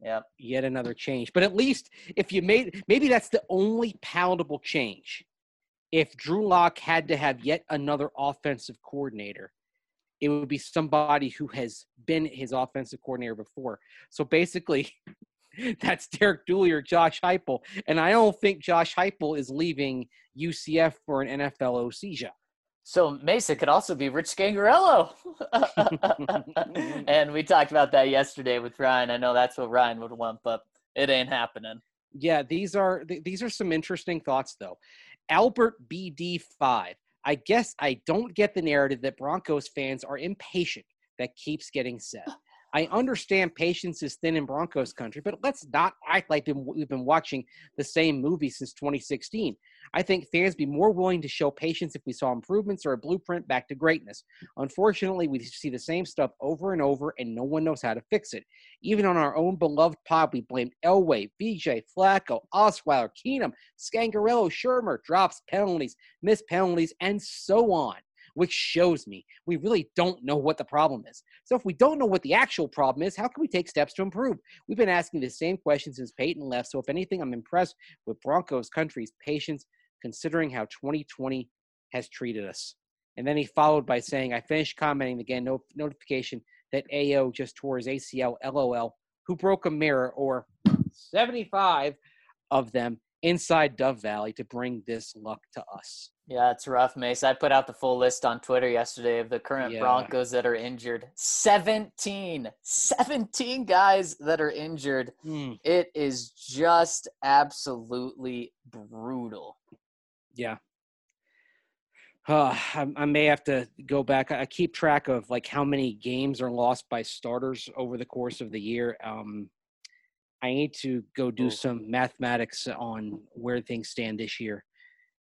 yep. yet another change. But at least if you made maybe that's the only palatable change. If Drew Lock had to have yet another offensive coordinator, it would be somebody who has been his offensive coordinator before. So basically, that's Derek Dooley or Josh Heupel. And I don't think Josh Heupel is leaving UCF for an NFL OC job. So Mesa could also be Rich Scangarello. and we talked about that yesterday with Ryan. I know that's what Ryan would want, but it ain't happening. Yeah, these are these are some interesting thoughts though. Albert BD5. I guess I don't get the narrative that Broncos fans are impatient that keeps getting said. I understand patience is thin in Broncos country, but let's not act like we've been watching the same movie since 2016. I think fans be more willing to show patience if we saw improvements or a blueprint back to greatness. Unfortunately, we see the same stuff over and over, and no one knows how to fix it. Even on our own beloved pod, we blamed Elway, VJ, Flacco, Osweiler, Keenum, Scangarello, Shurmur, drops, penalties, missed penalties, and so on which shows me we really don't know what the problem is. So if we don't know what the actual problem is, how can we take steps to improve? We've been asking the same question since Peyton left. So if anything, I'm impressed with Broncos country's patience considering how 2020 has treated us. And then he followed by saying, I finished commenting again, no notification that AO just tore his ACL, LOL, who broke a mirror or 75 of them inside Dove Valley to bring this luck to us. Yeah, it's rough, Mace. I put out the full list on Twitter yesterday of the current yeah. Broncos that are injured. 17. 17 guys that are injured. Mm. It is just absolutely brutal. Yeah. Uh, I, I, may have to go back. I keep track of like how many games are lost by starters over the course of the year. Um, I need to go do some mathematics on where things stand this year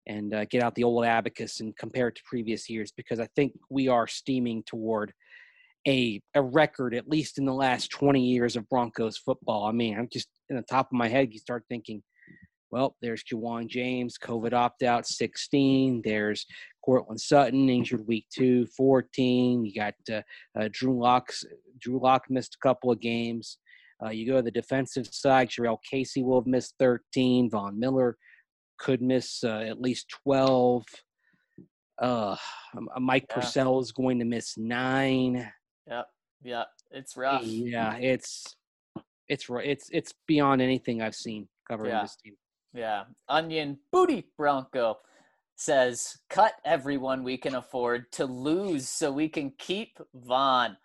and uh, get out the old abacus and compare it to previous years because I think we are steaming toward a a record at least in the last 20 years of Broncos football. I mean, I'm just in the top of my head you start thinking well, there's Ja'Wuan James, COVID opt out 16. There's Courtland Sutton, injured week two, 14. You got uh, uh, Drew Lock's, Drew Lock missed a couple of games. Uh, you go to the defensive side, Jurrell Casey will have missed 13. Von Miller could miss uh, at least 12. Uh, Mike yeah. Purcell is going to miss nine. Yeah, yeah, it's rough. Yeah, it's it's it's it's beyond anything I've seen covering yeah. this team. Yeah, Onion Booty Bronco says, "Cut everyone we can afford to lose, so we can keep Von."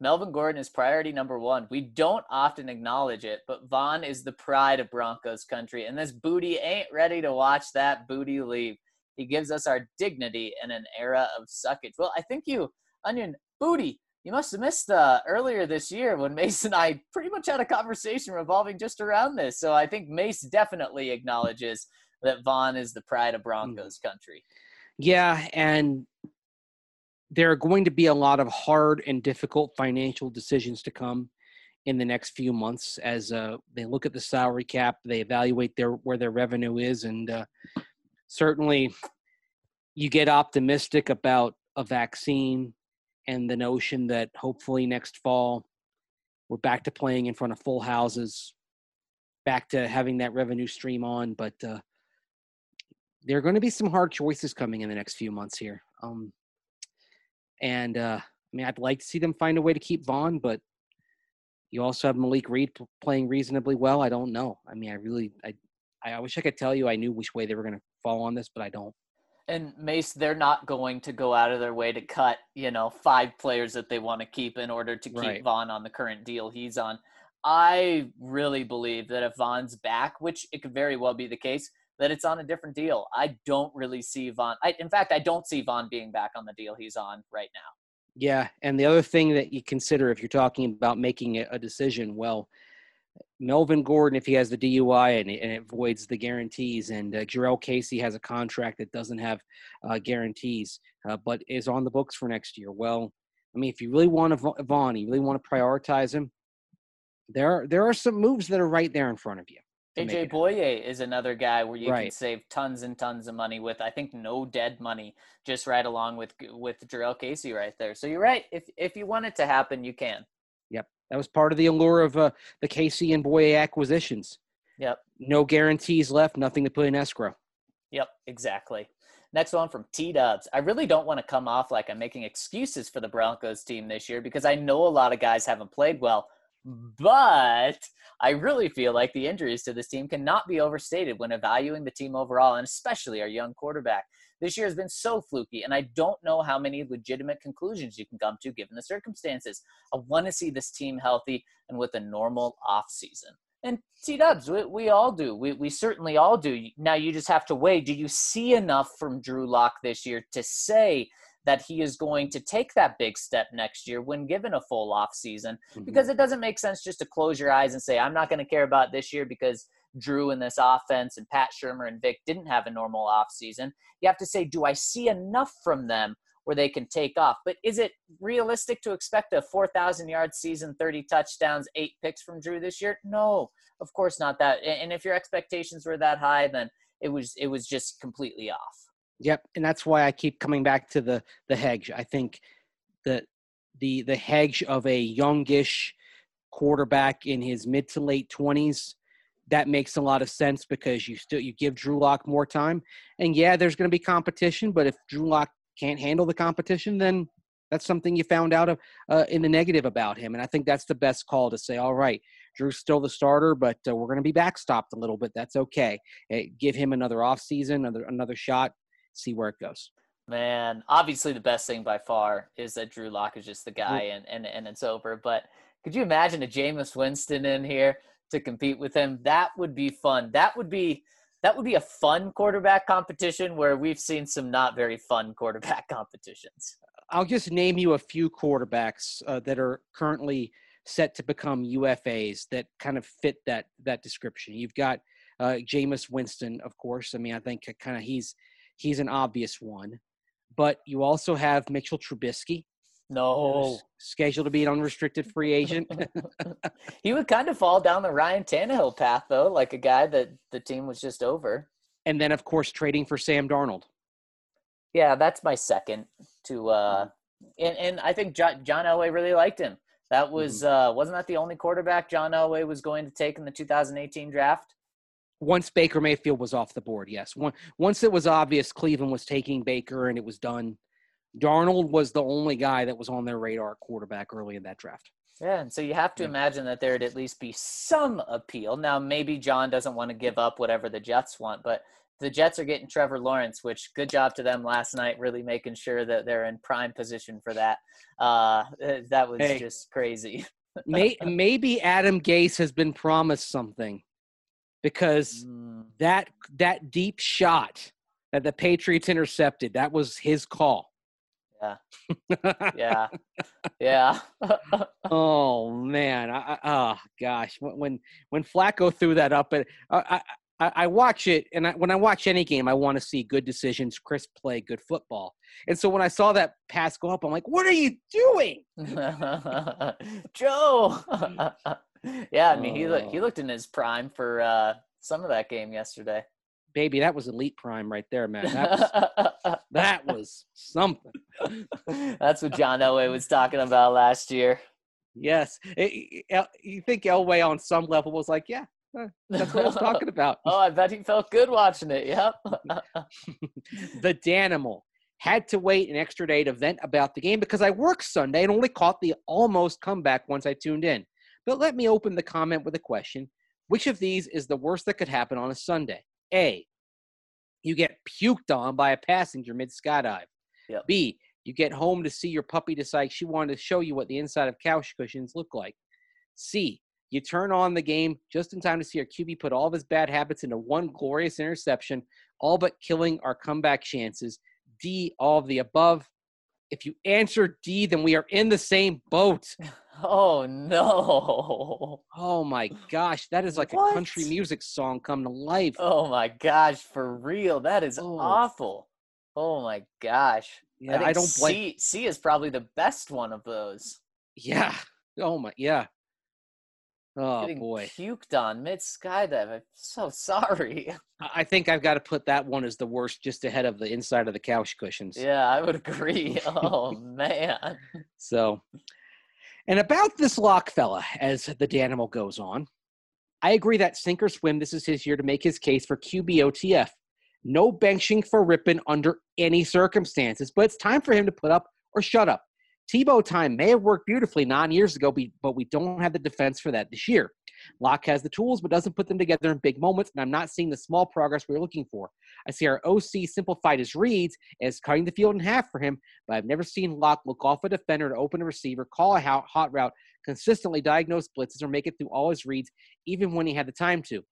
Melvin Gordon is priority number one. We don't often acknowledge it, but Von is the pride of Broncos country, and this booty ain't ready to watch that booty leave. He gives us our dignity in an era of suckage. Well, I think you, Onion Booty, you must have missed uh, earlier this year when Mace and I pretty much had a conversation revolving just around this. So I think Mace definitely acknowledges that Von is the pride of hmm. Broncos country. Yeah, and there are going to be a lot of hard and difficult financial decisions to come in the next few months as uh, they look at the salary cap, they evaluate their where their revenue is, and uh, certainly you get optimistic about a vaccine and the notion that hopefully next fall we're back to playing in front of full houses, back to having that revenue stream on, but uh, there are going to be some hard choices coming in the next few months here. Um, and uh, I mean, I'd like to see them find a way to keep Von, but you also have Malik Reed playing reasonably well. I don't know. I mean, I really, I, I wish I could tell you I knew which way they were going to fall on this, but I don't. And Mace, they're not going to go out of their way to cut, you know, five players that they want to keep in order to keep right. Von on the current deal he's on. I really believe that if Von's back, which it could very well be the case, that it's on a different deal. I don't really see Von. I, in fact, I don't see Von being back on the deal he's on right now. Yeah, and the other thing that you consider if you're talking about making a decision, well, Melvin Gordon, if he has the DUI and, and it voids the guarantees, and uh, Jurrell Casey has a contract that doesn't have uh, guarantees, uh, but is on the books for next year. Well, I mean, if you really want to Von, you really want to prioritize him. There, are, there are some moves that are right there in front of you. AJ Bouye is another guy where you right. can save tons and tons of money with. I think no dead money, just right along with with Jurrell Casey right there. So you're right. If if you want it to happen, you can. Yep, that was part of the allure of uh, the Casey and Bouye acquisitions. Yep. No guarantees left. Nothing to put in escrow. Yep, exactly. Next one from T Dubs. I really don't want to come off like I'm making excuses for the Broncos team this year because I know a lot of guys haven't played well. But I really feel like the injuries to this team cannot be overstated when evaluating the team overall, and especially our young quarterback. This year has been so fluky, and I don't know how many legitimate conclusions you can come to given the circumstances. I want to see this team healthy and with a normal offseason. And T Dubs, we, we all do. We we certainly all do. Now you just have to weigh. Do you see enough from Drew Lock this year to say that he is going to take that big step next year when given a full off season? Mm-hmm. Because it doesn't make sense just to close your eyes and say I'm not going to care about this year because Drew in this offense and Pat Shurmur and Vic didn't have a normal off season. You have to say, do I see enough from them where they can take off? But is it realistic to expect a 4,000 yard season, 30 touchdowns, eight picks from Drew this year? No, of course not that. And if your expectations were that high, then it was it was just completely off. Yep, and that's why I keep coming back to the the hedge. I think that the the hedge of a youngish quarterback in his mid to late twenties that makes a lot of sense because you still you give Drew Lock more time. And yeah, there's going to be competition, but if Drew Lock can't handle the competition, then that's something you found out of uh, in the negative about him. And I think that's the best call to say, all right, Drew's still the starter, but uh, we're going to be backstopped a little bit. That's okay. Hey, give him another offseason, another another shot, see where it goes. Man, obviously the best thing by far is that Drew Lock is just the guy and, and, and it's over. But could you imagine a Jameis Winston in here to compete with him? That would be fun. That would be that would be a fun quarterback competition where we've seen some not very fun quarterback competitions. I'll just name you a few quarterbacks uh, that are currently set to become UFAs that kind of fit that that description. You've got uh, Jameis Winston, of course. I mean, I think kind of he's he's an obvious one, but you also have Mitchell Trubisky, No, scheduled to be an unrestricted free agent. he would kind of fall down the Ryan Tannehill path though, like a guy that the team was just over. and then, of course, trading for Sam Darnold. Yeah, that's my second to uh and, and I think John, John Elway really liked him. That was uh wasn't that the only quarterback John Elway was going to take in the 2018 draft? Once Baker Mayfield was off the board, yes. One, once it was obvious Cleveland was taking Baker and it was done, Darnold was the only guy that was on their radar quarterback early in that draft. Yeah, and so you have to imagine that there'd at least be some appeal. Now, maybe John doesn't want to give up whatever the Jets want, but the Jets are getting Trevor Lawrence, which good job to them last night, really making sure that they're in prime position for that. Uh, that was Hey. just crazy. May, maybe Adam Gase has been promised something because Mm, that that deep shot that the Patriots intercepted, that was his call. Yeah. yeah, yeah. oh man, I, I, oh gosh, when when when Flacco threw that up, and I, I I watch it, and I, when I watch any game, I want to see good decisions, crisp play, good football. And so when I saw that pass go up, I'm like, what are you doing? Joe. Yeah, I mean he looked he Oh. looked in his prime for uh, some of that game yesterday. Baby, that was elite prime right there, man. That was, that was something. That's what John Elway was talking about last year. Yes, It- it- you think Elway on some level was like, yeah, that's what I was talking about. oh, I bet he felt good watching it. Yep. the Danimal had to wait an extra day to vent about the game because I worked Sunday and only caught the almost comeback once I tuned in. But let me open the comment with a question. Which of these is the worst that could happen on a Sunday? A. You get puked on by a passenger mid skydive. Yep. B. You get home to see your puppy decide she wanted to show you what the inside of couch cushions look like. C. You turn on the game just in time to see our QB put all of his bad habits into one glorious interception, all but killing our comeback chances. D. All of the above. If you answer D, then we are in the same boat. oh no. Oh my gosh, that is like a country music song come to life. Oh my gosh, for real. That is Oh. awful. Oh my gosh. yeah, I, think don't blame. C, C is probably the best one of those. Yeah. Oh my. Yeah. Oh Getting boy. puked on mid skydive. I'm so sorry. I I think I've got to put that one as the worst, just ahead of the inside of the couch cushions. Yeah, I would agree. Oh man. So, and about this lock fella, as the Danimal goes on, I agree that sink or swim, this is his year to make his case for QBOTF. No benching for Rippin under any circumstances, but it's time for him to put up or shut up. Tebow time may have worked beautifully nine years ago, but we don't have the defense for that this year. Lock has the tools, but doesn't put them together in big moments, and I'm not seeing the small progress we're looking for. I see our OC simplified his reads as cutting the field in half for him, but I've never seen Lock look off a defender to open a receiver, call a hot route, consistently diagnose blitzes, or make it through all his reads, even when he had the time to.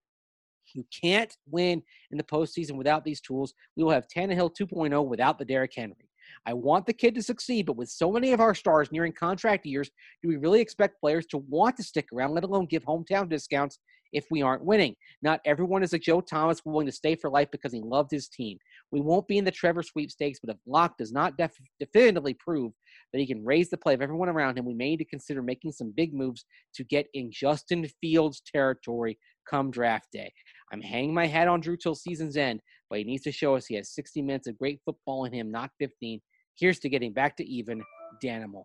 You can't win in the postseason without these tools. We will have Tannehill 2.0 without the Derrick Henry. I want the kid to succeed, but with so many of our stars nearing contract years, do we really expect players to want to stick around, let alone give hometown discounts if we aren't winning? Not everyone is a Joe Thomas willing to stay for life because he loved his team. We won't be in the Trevor sweepstakes, but if Lock does not def- definitively prove that he can raise the play of everyone around him, we may need to consider making some big moves to get in Justin Fields territory come draft day. I'm hanging my hat on Drew till season's end, but he needs to show us he has 60 minutes of great football in him, not 15. Here's to getting back to even, Danimal.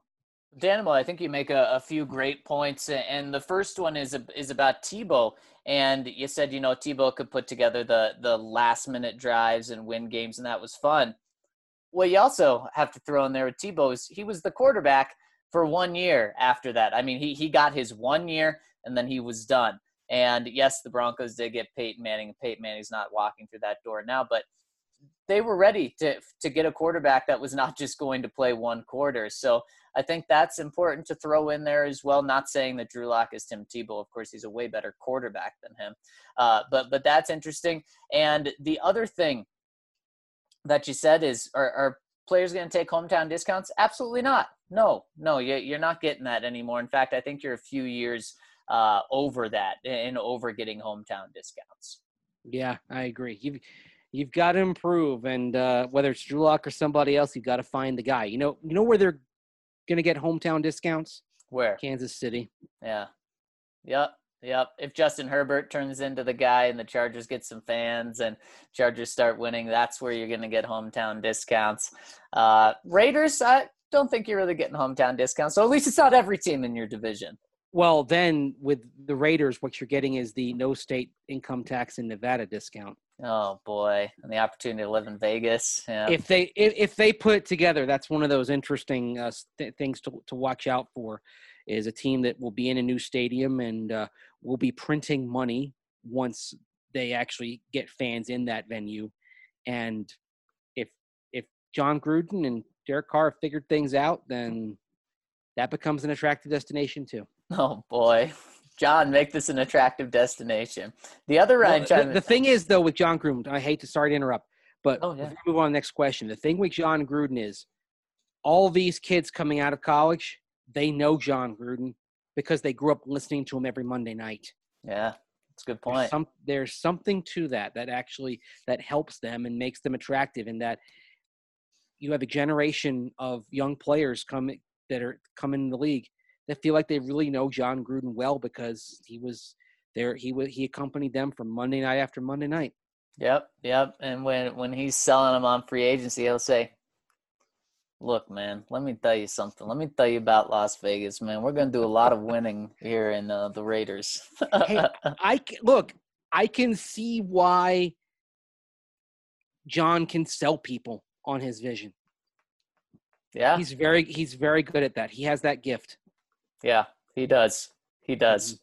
Danimal, I think you make a, a, few great points, and the first one is is about Tebow. And you said you know Tebow could put together the the last minute drives and win games, and that was fun. What you also have to throw in there with Tebow is he was the quarterback for one year after that. I mean, he he got his one year, and then he was done. And yes, the Broncos did get Peyton Manning. And Peyton Manning's not walking through that door now, but they were ready to to get a quarterback that was not just going to play one quarter. So I think that's important to throw in there as well. Not saying that Drew Lock is Tim Tebow. Of course, he's a way better quarterback than him. Uh, but but that's interesting. And the other thing that you said is, are, are players going to take hometown discounts? Absolutely not. No, no, you're not getting that anymore. In fact, I think you're a few years uh, over that and over getting hometown discounts. Yeah, I agree. You've you've got to improve, and uh, whether it's Drew Lock or somebody else, you've got to find the guy. You know, you know where they're going to get hometown discounts? Where? Kansas City. Yeah. Yep. Yep. If Justin Herbert turns into the guy and the Chargers get some fans and Chargers start winning, that's where you're going to get hometown discounts. Uh, Raiders, I don't think you're really getting hometown discounts. So at least it's not every team in your division. Well, then with the Raiders, what you're getting is the no state income tax in Nevada discount. Oh boy, and the opportunity to live in Vegas. Yeah. If they if, if they put it together, that's one of those interesting uh, th- things to to watch out for. Is a team that will be in a new stadium and uh, will be printing money once they actually get fans in that venue. And if if Jon Gruden and Derek Carr figured things out, then that becomes an attractive destination too. Oh boy. John, make this an attractive destination. The other well, the, the, thing is though with John Gruden, I hate to sorry to interrupt, but oh, yeah. move on to the next question. The thing with John Gruden is all these kids coming out of college, they know John Gruden because they grew up listening to him every Monday night. Yeah. That's a good point. There's, some, there's something to that that actually that helps them and makes them attractive in that you have a generation of young players coming that are coming in the league that feel like they really know John Gruden well because he was there. He he accompanied them from Monday night after Monday night. Yep, yep. And when when he's selling them on free agency, he'll say, "Look, man, let me tell you something. Let me tell you about Las Vegas, man. We're gonna do a lot of winning here in uh, the Raiders." hey, I look. I can see why John can sell people on his vision. Yeah. He's very he's very good at that. He has that gift. Yeah, he does. He does. Mm-hmm.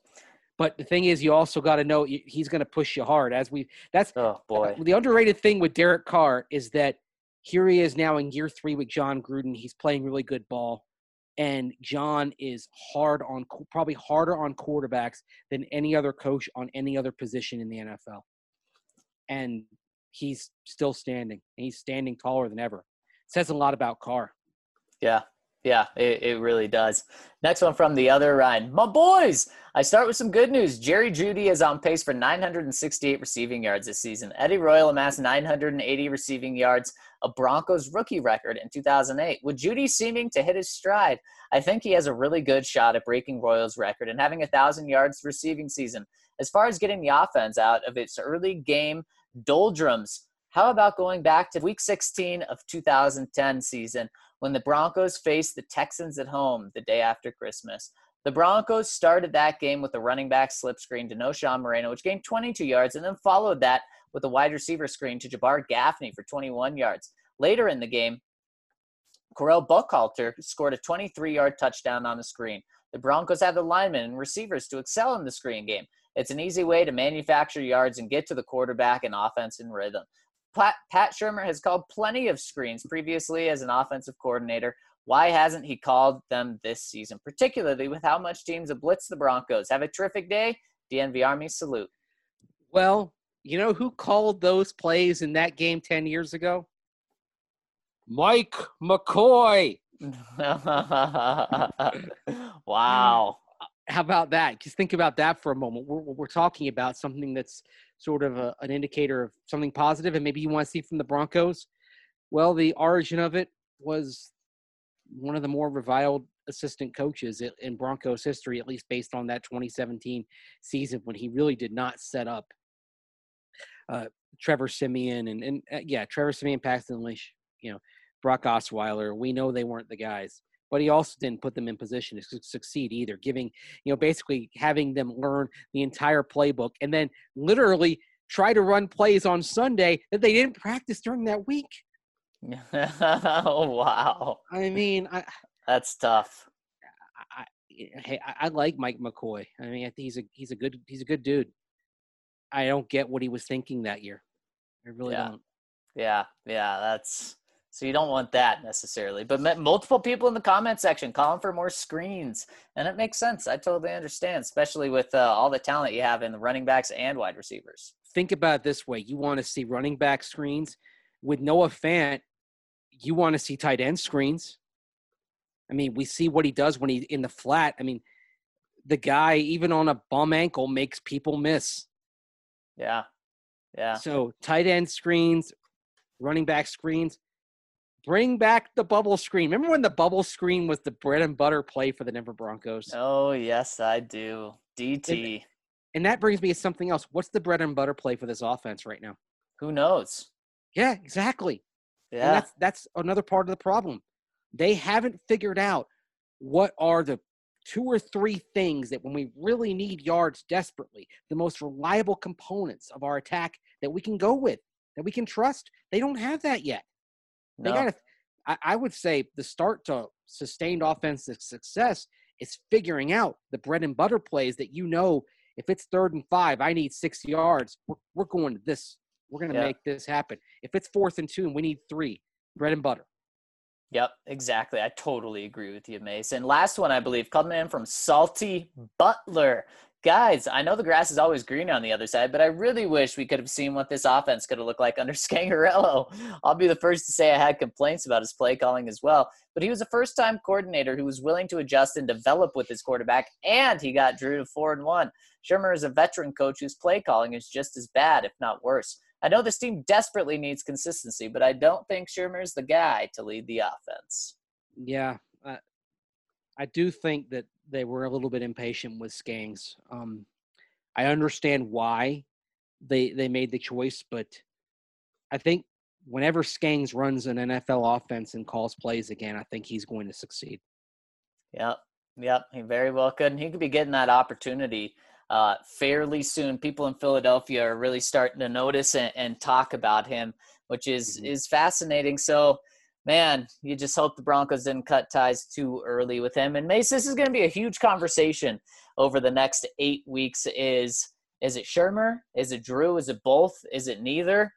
But the thing is, you also got to know he's going to push you hard. As we, that's oh boy. The underrated thing with Derek Carr is that here he is now in year three with John Gruden. He's playing really good ball, and John is hard on, probably harder on quarterbacks than any other coach on any other position in the NFL. And he's still standing. He's standing taller than ever. says a lot about Carr. Yeah, yeah, it, it really does. Next one from the other Ryan. My boys, I start with some good news. Jerry Jeudy is on pace for 968 receiving yards this season. Eddie Royal amassed 980 receiving yards, a Broncos rookie record in 2008. With Jeudy seeming to hit his stride, I think he has a really good shot at breaking Royal's record and having a thousand yards receiving season. As far as getting the offense out of its early game doldrums, how about going back to week 16 of 2010 season when the Broncos faced the Texans at home the day after Christmas? The Broncos started that game with a running back slip screen to Knowshon Moreno, which gained 22 yards, and then followed that with a wide receiver screen to Jabar Gaffney for 21 yards. Later in the game, Correll Buckhalter scored a 23 yard touchdown on the screen. The Broncos have the linemen and receivers to excel in the screen game. It's an easy way to manufacture yards and get to the quarterback and offense in rhythm. Pat, Pat Shurmur has called plenty of screens previously as an offensive coordinator. Why hasn't he called them this season, particularly with how much teams have blitzed the Broncos? Have a terrific day. DNV Army salute. Well, you know who called those plays in that game 10 years ago? Mike McCoy. wow. How about that? Just think about that for a moment. We're, we're talking about something that's sort of a, an indicator of something positive, and maybe you want to see from the Broncos. Well, the origin of it was one of the more reviled assistant coaches in Broncos history, at least based on that 2017 season when he really did not set up uh, Trevor Siemian and, and uh, yeah, Trevor Siemian, Paxton Lynch, you know, Brock Osweiler. We know they weren't the guys, but he also didn't put them in position to succeed either, giving, you know, basically having them learn the entire playbook and then literally try to run plays on Sunday that they didn't practice during that week. oh, wow. I mean, I, that's tough. I, hey, I, I like Mike McCoy. I mean, I think he's a he's a good he's a good dude. I don't get what he was thinking that year. I really yeah. don't. Yeah, yeah, that's so you don't want that necessarily. But multiple people in the comment section calling for more screens, and it makes sense. I totally understand, especially with uh, all the talent you have in the running backs and wide receivers. Think about it this way: you want to see running back screens with Noah Fant. You want to see tight end screens. I mean, we see what he does when he's in the flat. I mean, the guy, even on a bum ankle, makes people miss. Yeah. Yeah. So tight end screens, running back screens. Bring back the bubble screen. Remember when the bubble screen was the bread and butter play for the Denver Broncos? Oh, yes, I do. DT. And, and that brings me to something else. What's the bread and butter play for this offense right now? Who knows? Yeah, exactly. Yeah. And that's that's another part of the problem. They haven't figured out what are the two or three things that when we really need yards desperately, the most reliable components of our attack that we can go with, that we can trust, they don't have that yet. They got to, I, I would say, the start to sustained offensive success is figuring out the bread and butter plays that you know if it's third and five, I need six yards. We're, we're going to this. We're going to yeah. make this happen. If it's fourth and two and we need three, bread and butter. Yep, exactly. I totally agree with you, Mason. Last one, I believe, coming in from Salty Butler. Guys, I know the grass is always greener on the other side, but I really wish we could have seen what this offense could have looked like under Scangarello. I'll be the first to say I had complaints about his play calling as well, but he was a first time coordinator who was willing to adjust and develop with his quarterback, and he got Drew to 4 and 1. Shurmur is a veteran coach whose play calling is just as bad, if not worse. I know this team desperately needs consistency, but I don't think Shurmur's the guy to lead the offense. Yeah, I, I do think that they were a little bit impatient with Skangs. Um, I understand why they they made the choice, but I think whenever Skangs runs an NFL offense and calls plays again, I think he's going to succeed. Yep, yep, he very well could, and he could be getting that opportunity uh, fairly soon. People in Philadelphia are really starting to notice and, and talk about him, which is mm-hmm. is fascinating. So, man, you just hope the Broncos didn't cut ties too early with him. And Mace, this is going to be a huge conversation over the next eight weeks. Is is it Shurmur? Is it Drew? Is it both? Is it neither?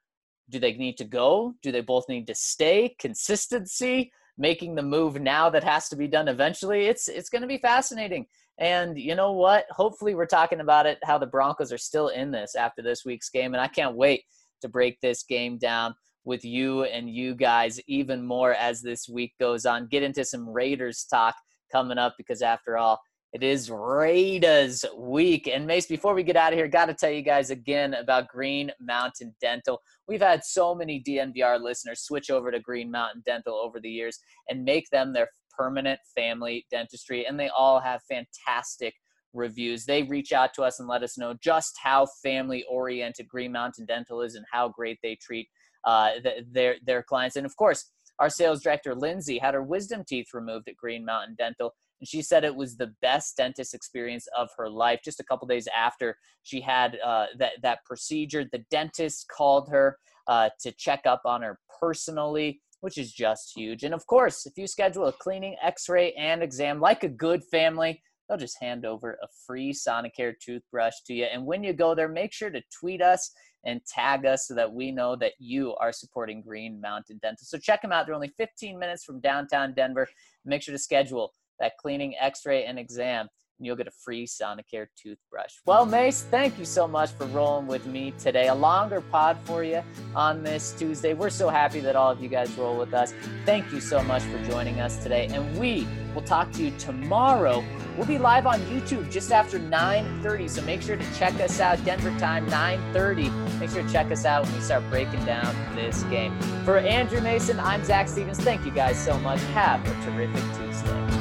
Do they need to go? Do they both need to stay? Consistency, making the move now that has to be done eventually. It's it's going to be fascinating. And you know what? Hopefully, we're talking about it how the Broncos are still in this after this week's game. And I can't wait to break this game down with you and you guys even more as this week goes on. Get into some Raiders talk coming up because, after all, it is Raiders week. And Mace, before we get out of here, got to tell you guys again about Green Mountain Dental. We've had so many DNVR listeners switch over to Green Mountain Dental over the years and make them their permanent family dentistry, and they all have fantastic reviews. They reach out to us and let us know just how family oriented Green Mountain Dental is and how great they treat uh, th- their their clients. And of course, our sales director Lindsay had her wisdom teeth removed at Green Mountain Dental, and she said it was the best dentist experience of her life. Just a couple days after she had uh, that that procedure, the dentist called her uh, to check up on her personally which is just huge. And of course, if you schedule a cleaning, x ray, and exam like a good family, they'll just hand over a free Sonicare toothbrush to you. And when you go there, make sure to tweet us and tag us so that we know that you are supporting Green Mountain Dental. So check them out. They're only 15 minutes from downtown Denver. Make sure to schedule that cleaning, x ray, and exam and you'll get a free Sonicare toothbrush. Well, Mace, thank you so much for rolling with me today. A longer pod for you on this Tuesday. We're so happy that all of you guys roll with us. Thank you so much for joining us today. And we will talk to you tomorrow. We'll be live on YouTube just after 9:30. So make sure to check us out. Denver time 9:30. Make sure to check us out when we start breaking down this game. For Andrew Mason, I'm Zac Stevens. Thank you guys so much. Have a terrific Tuesday.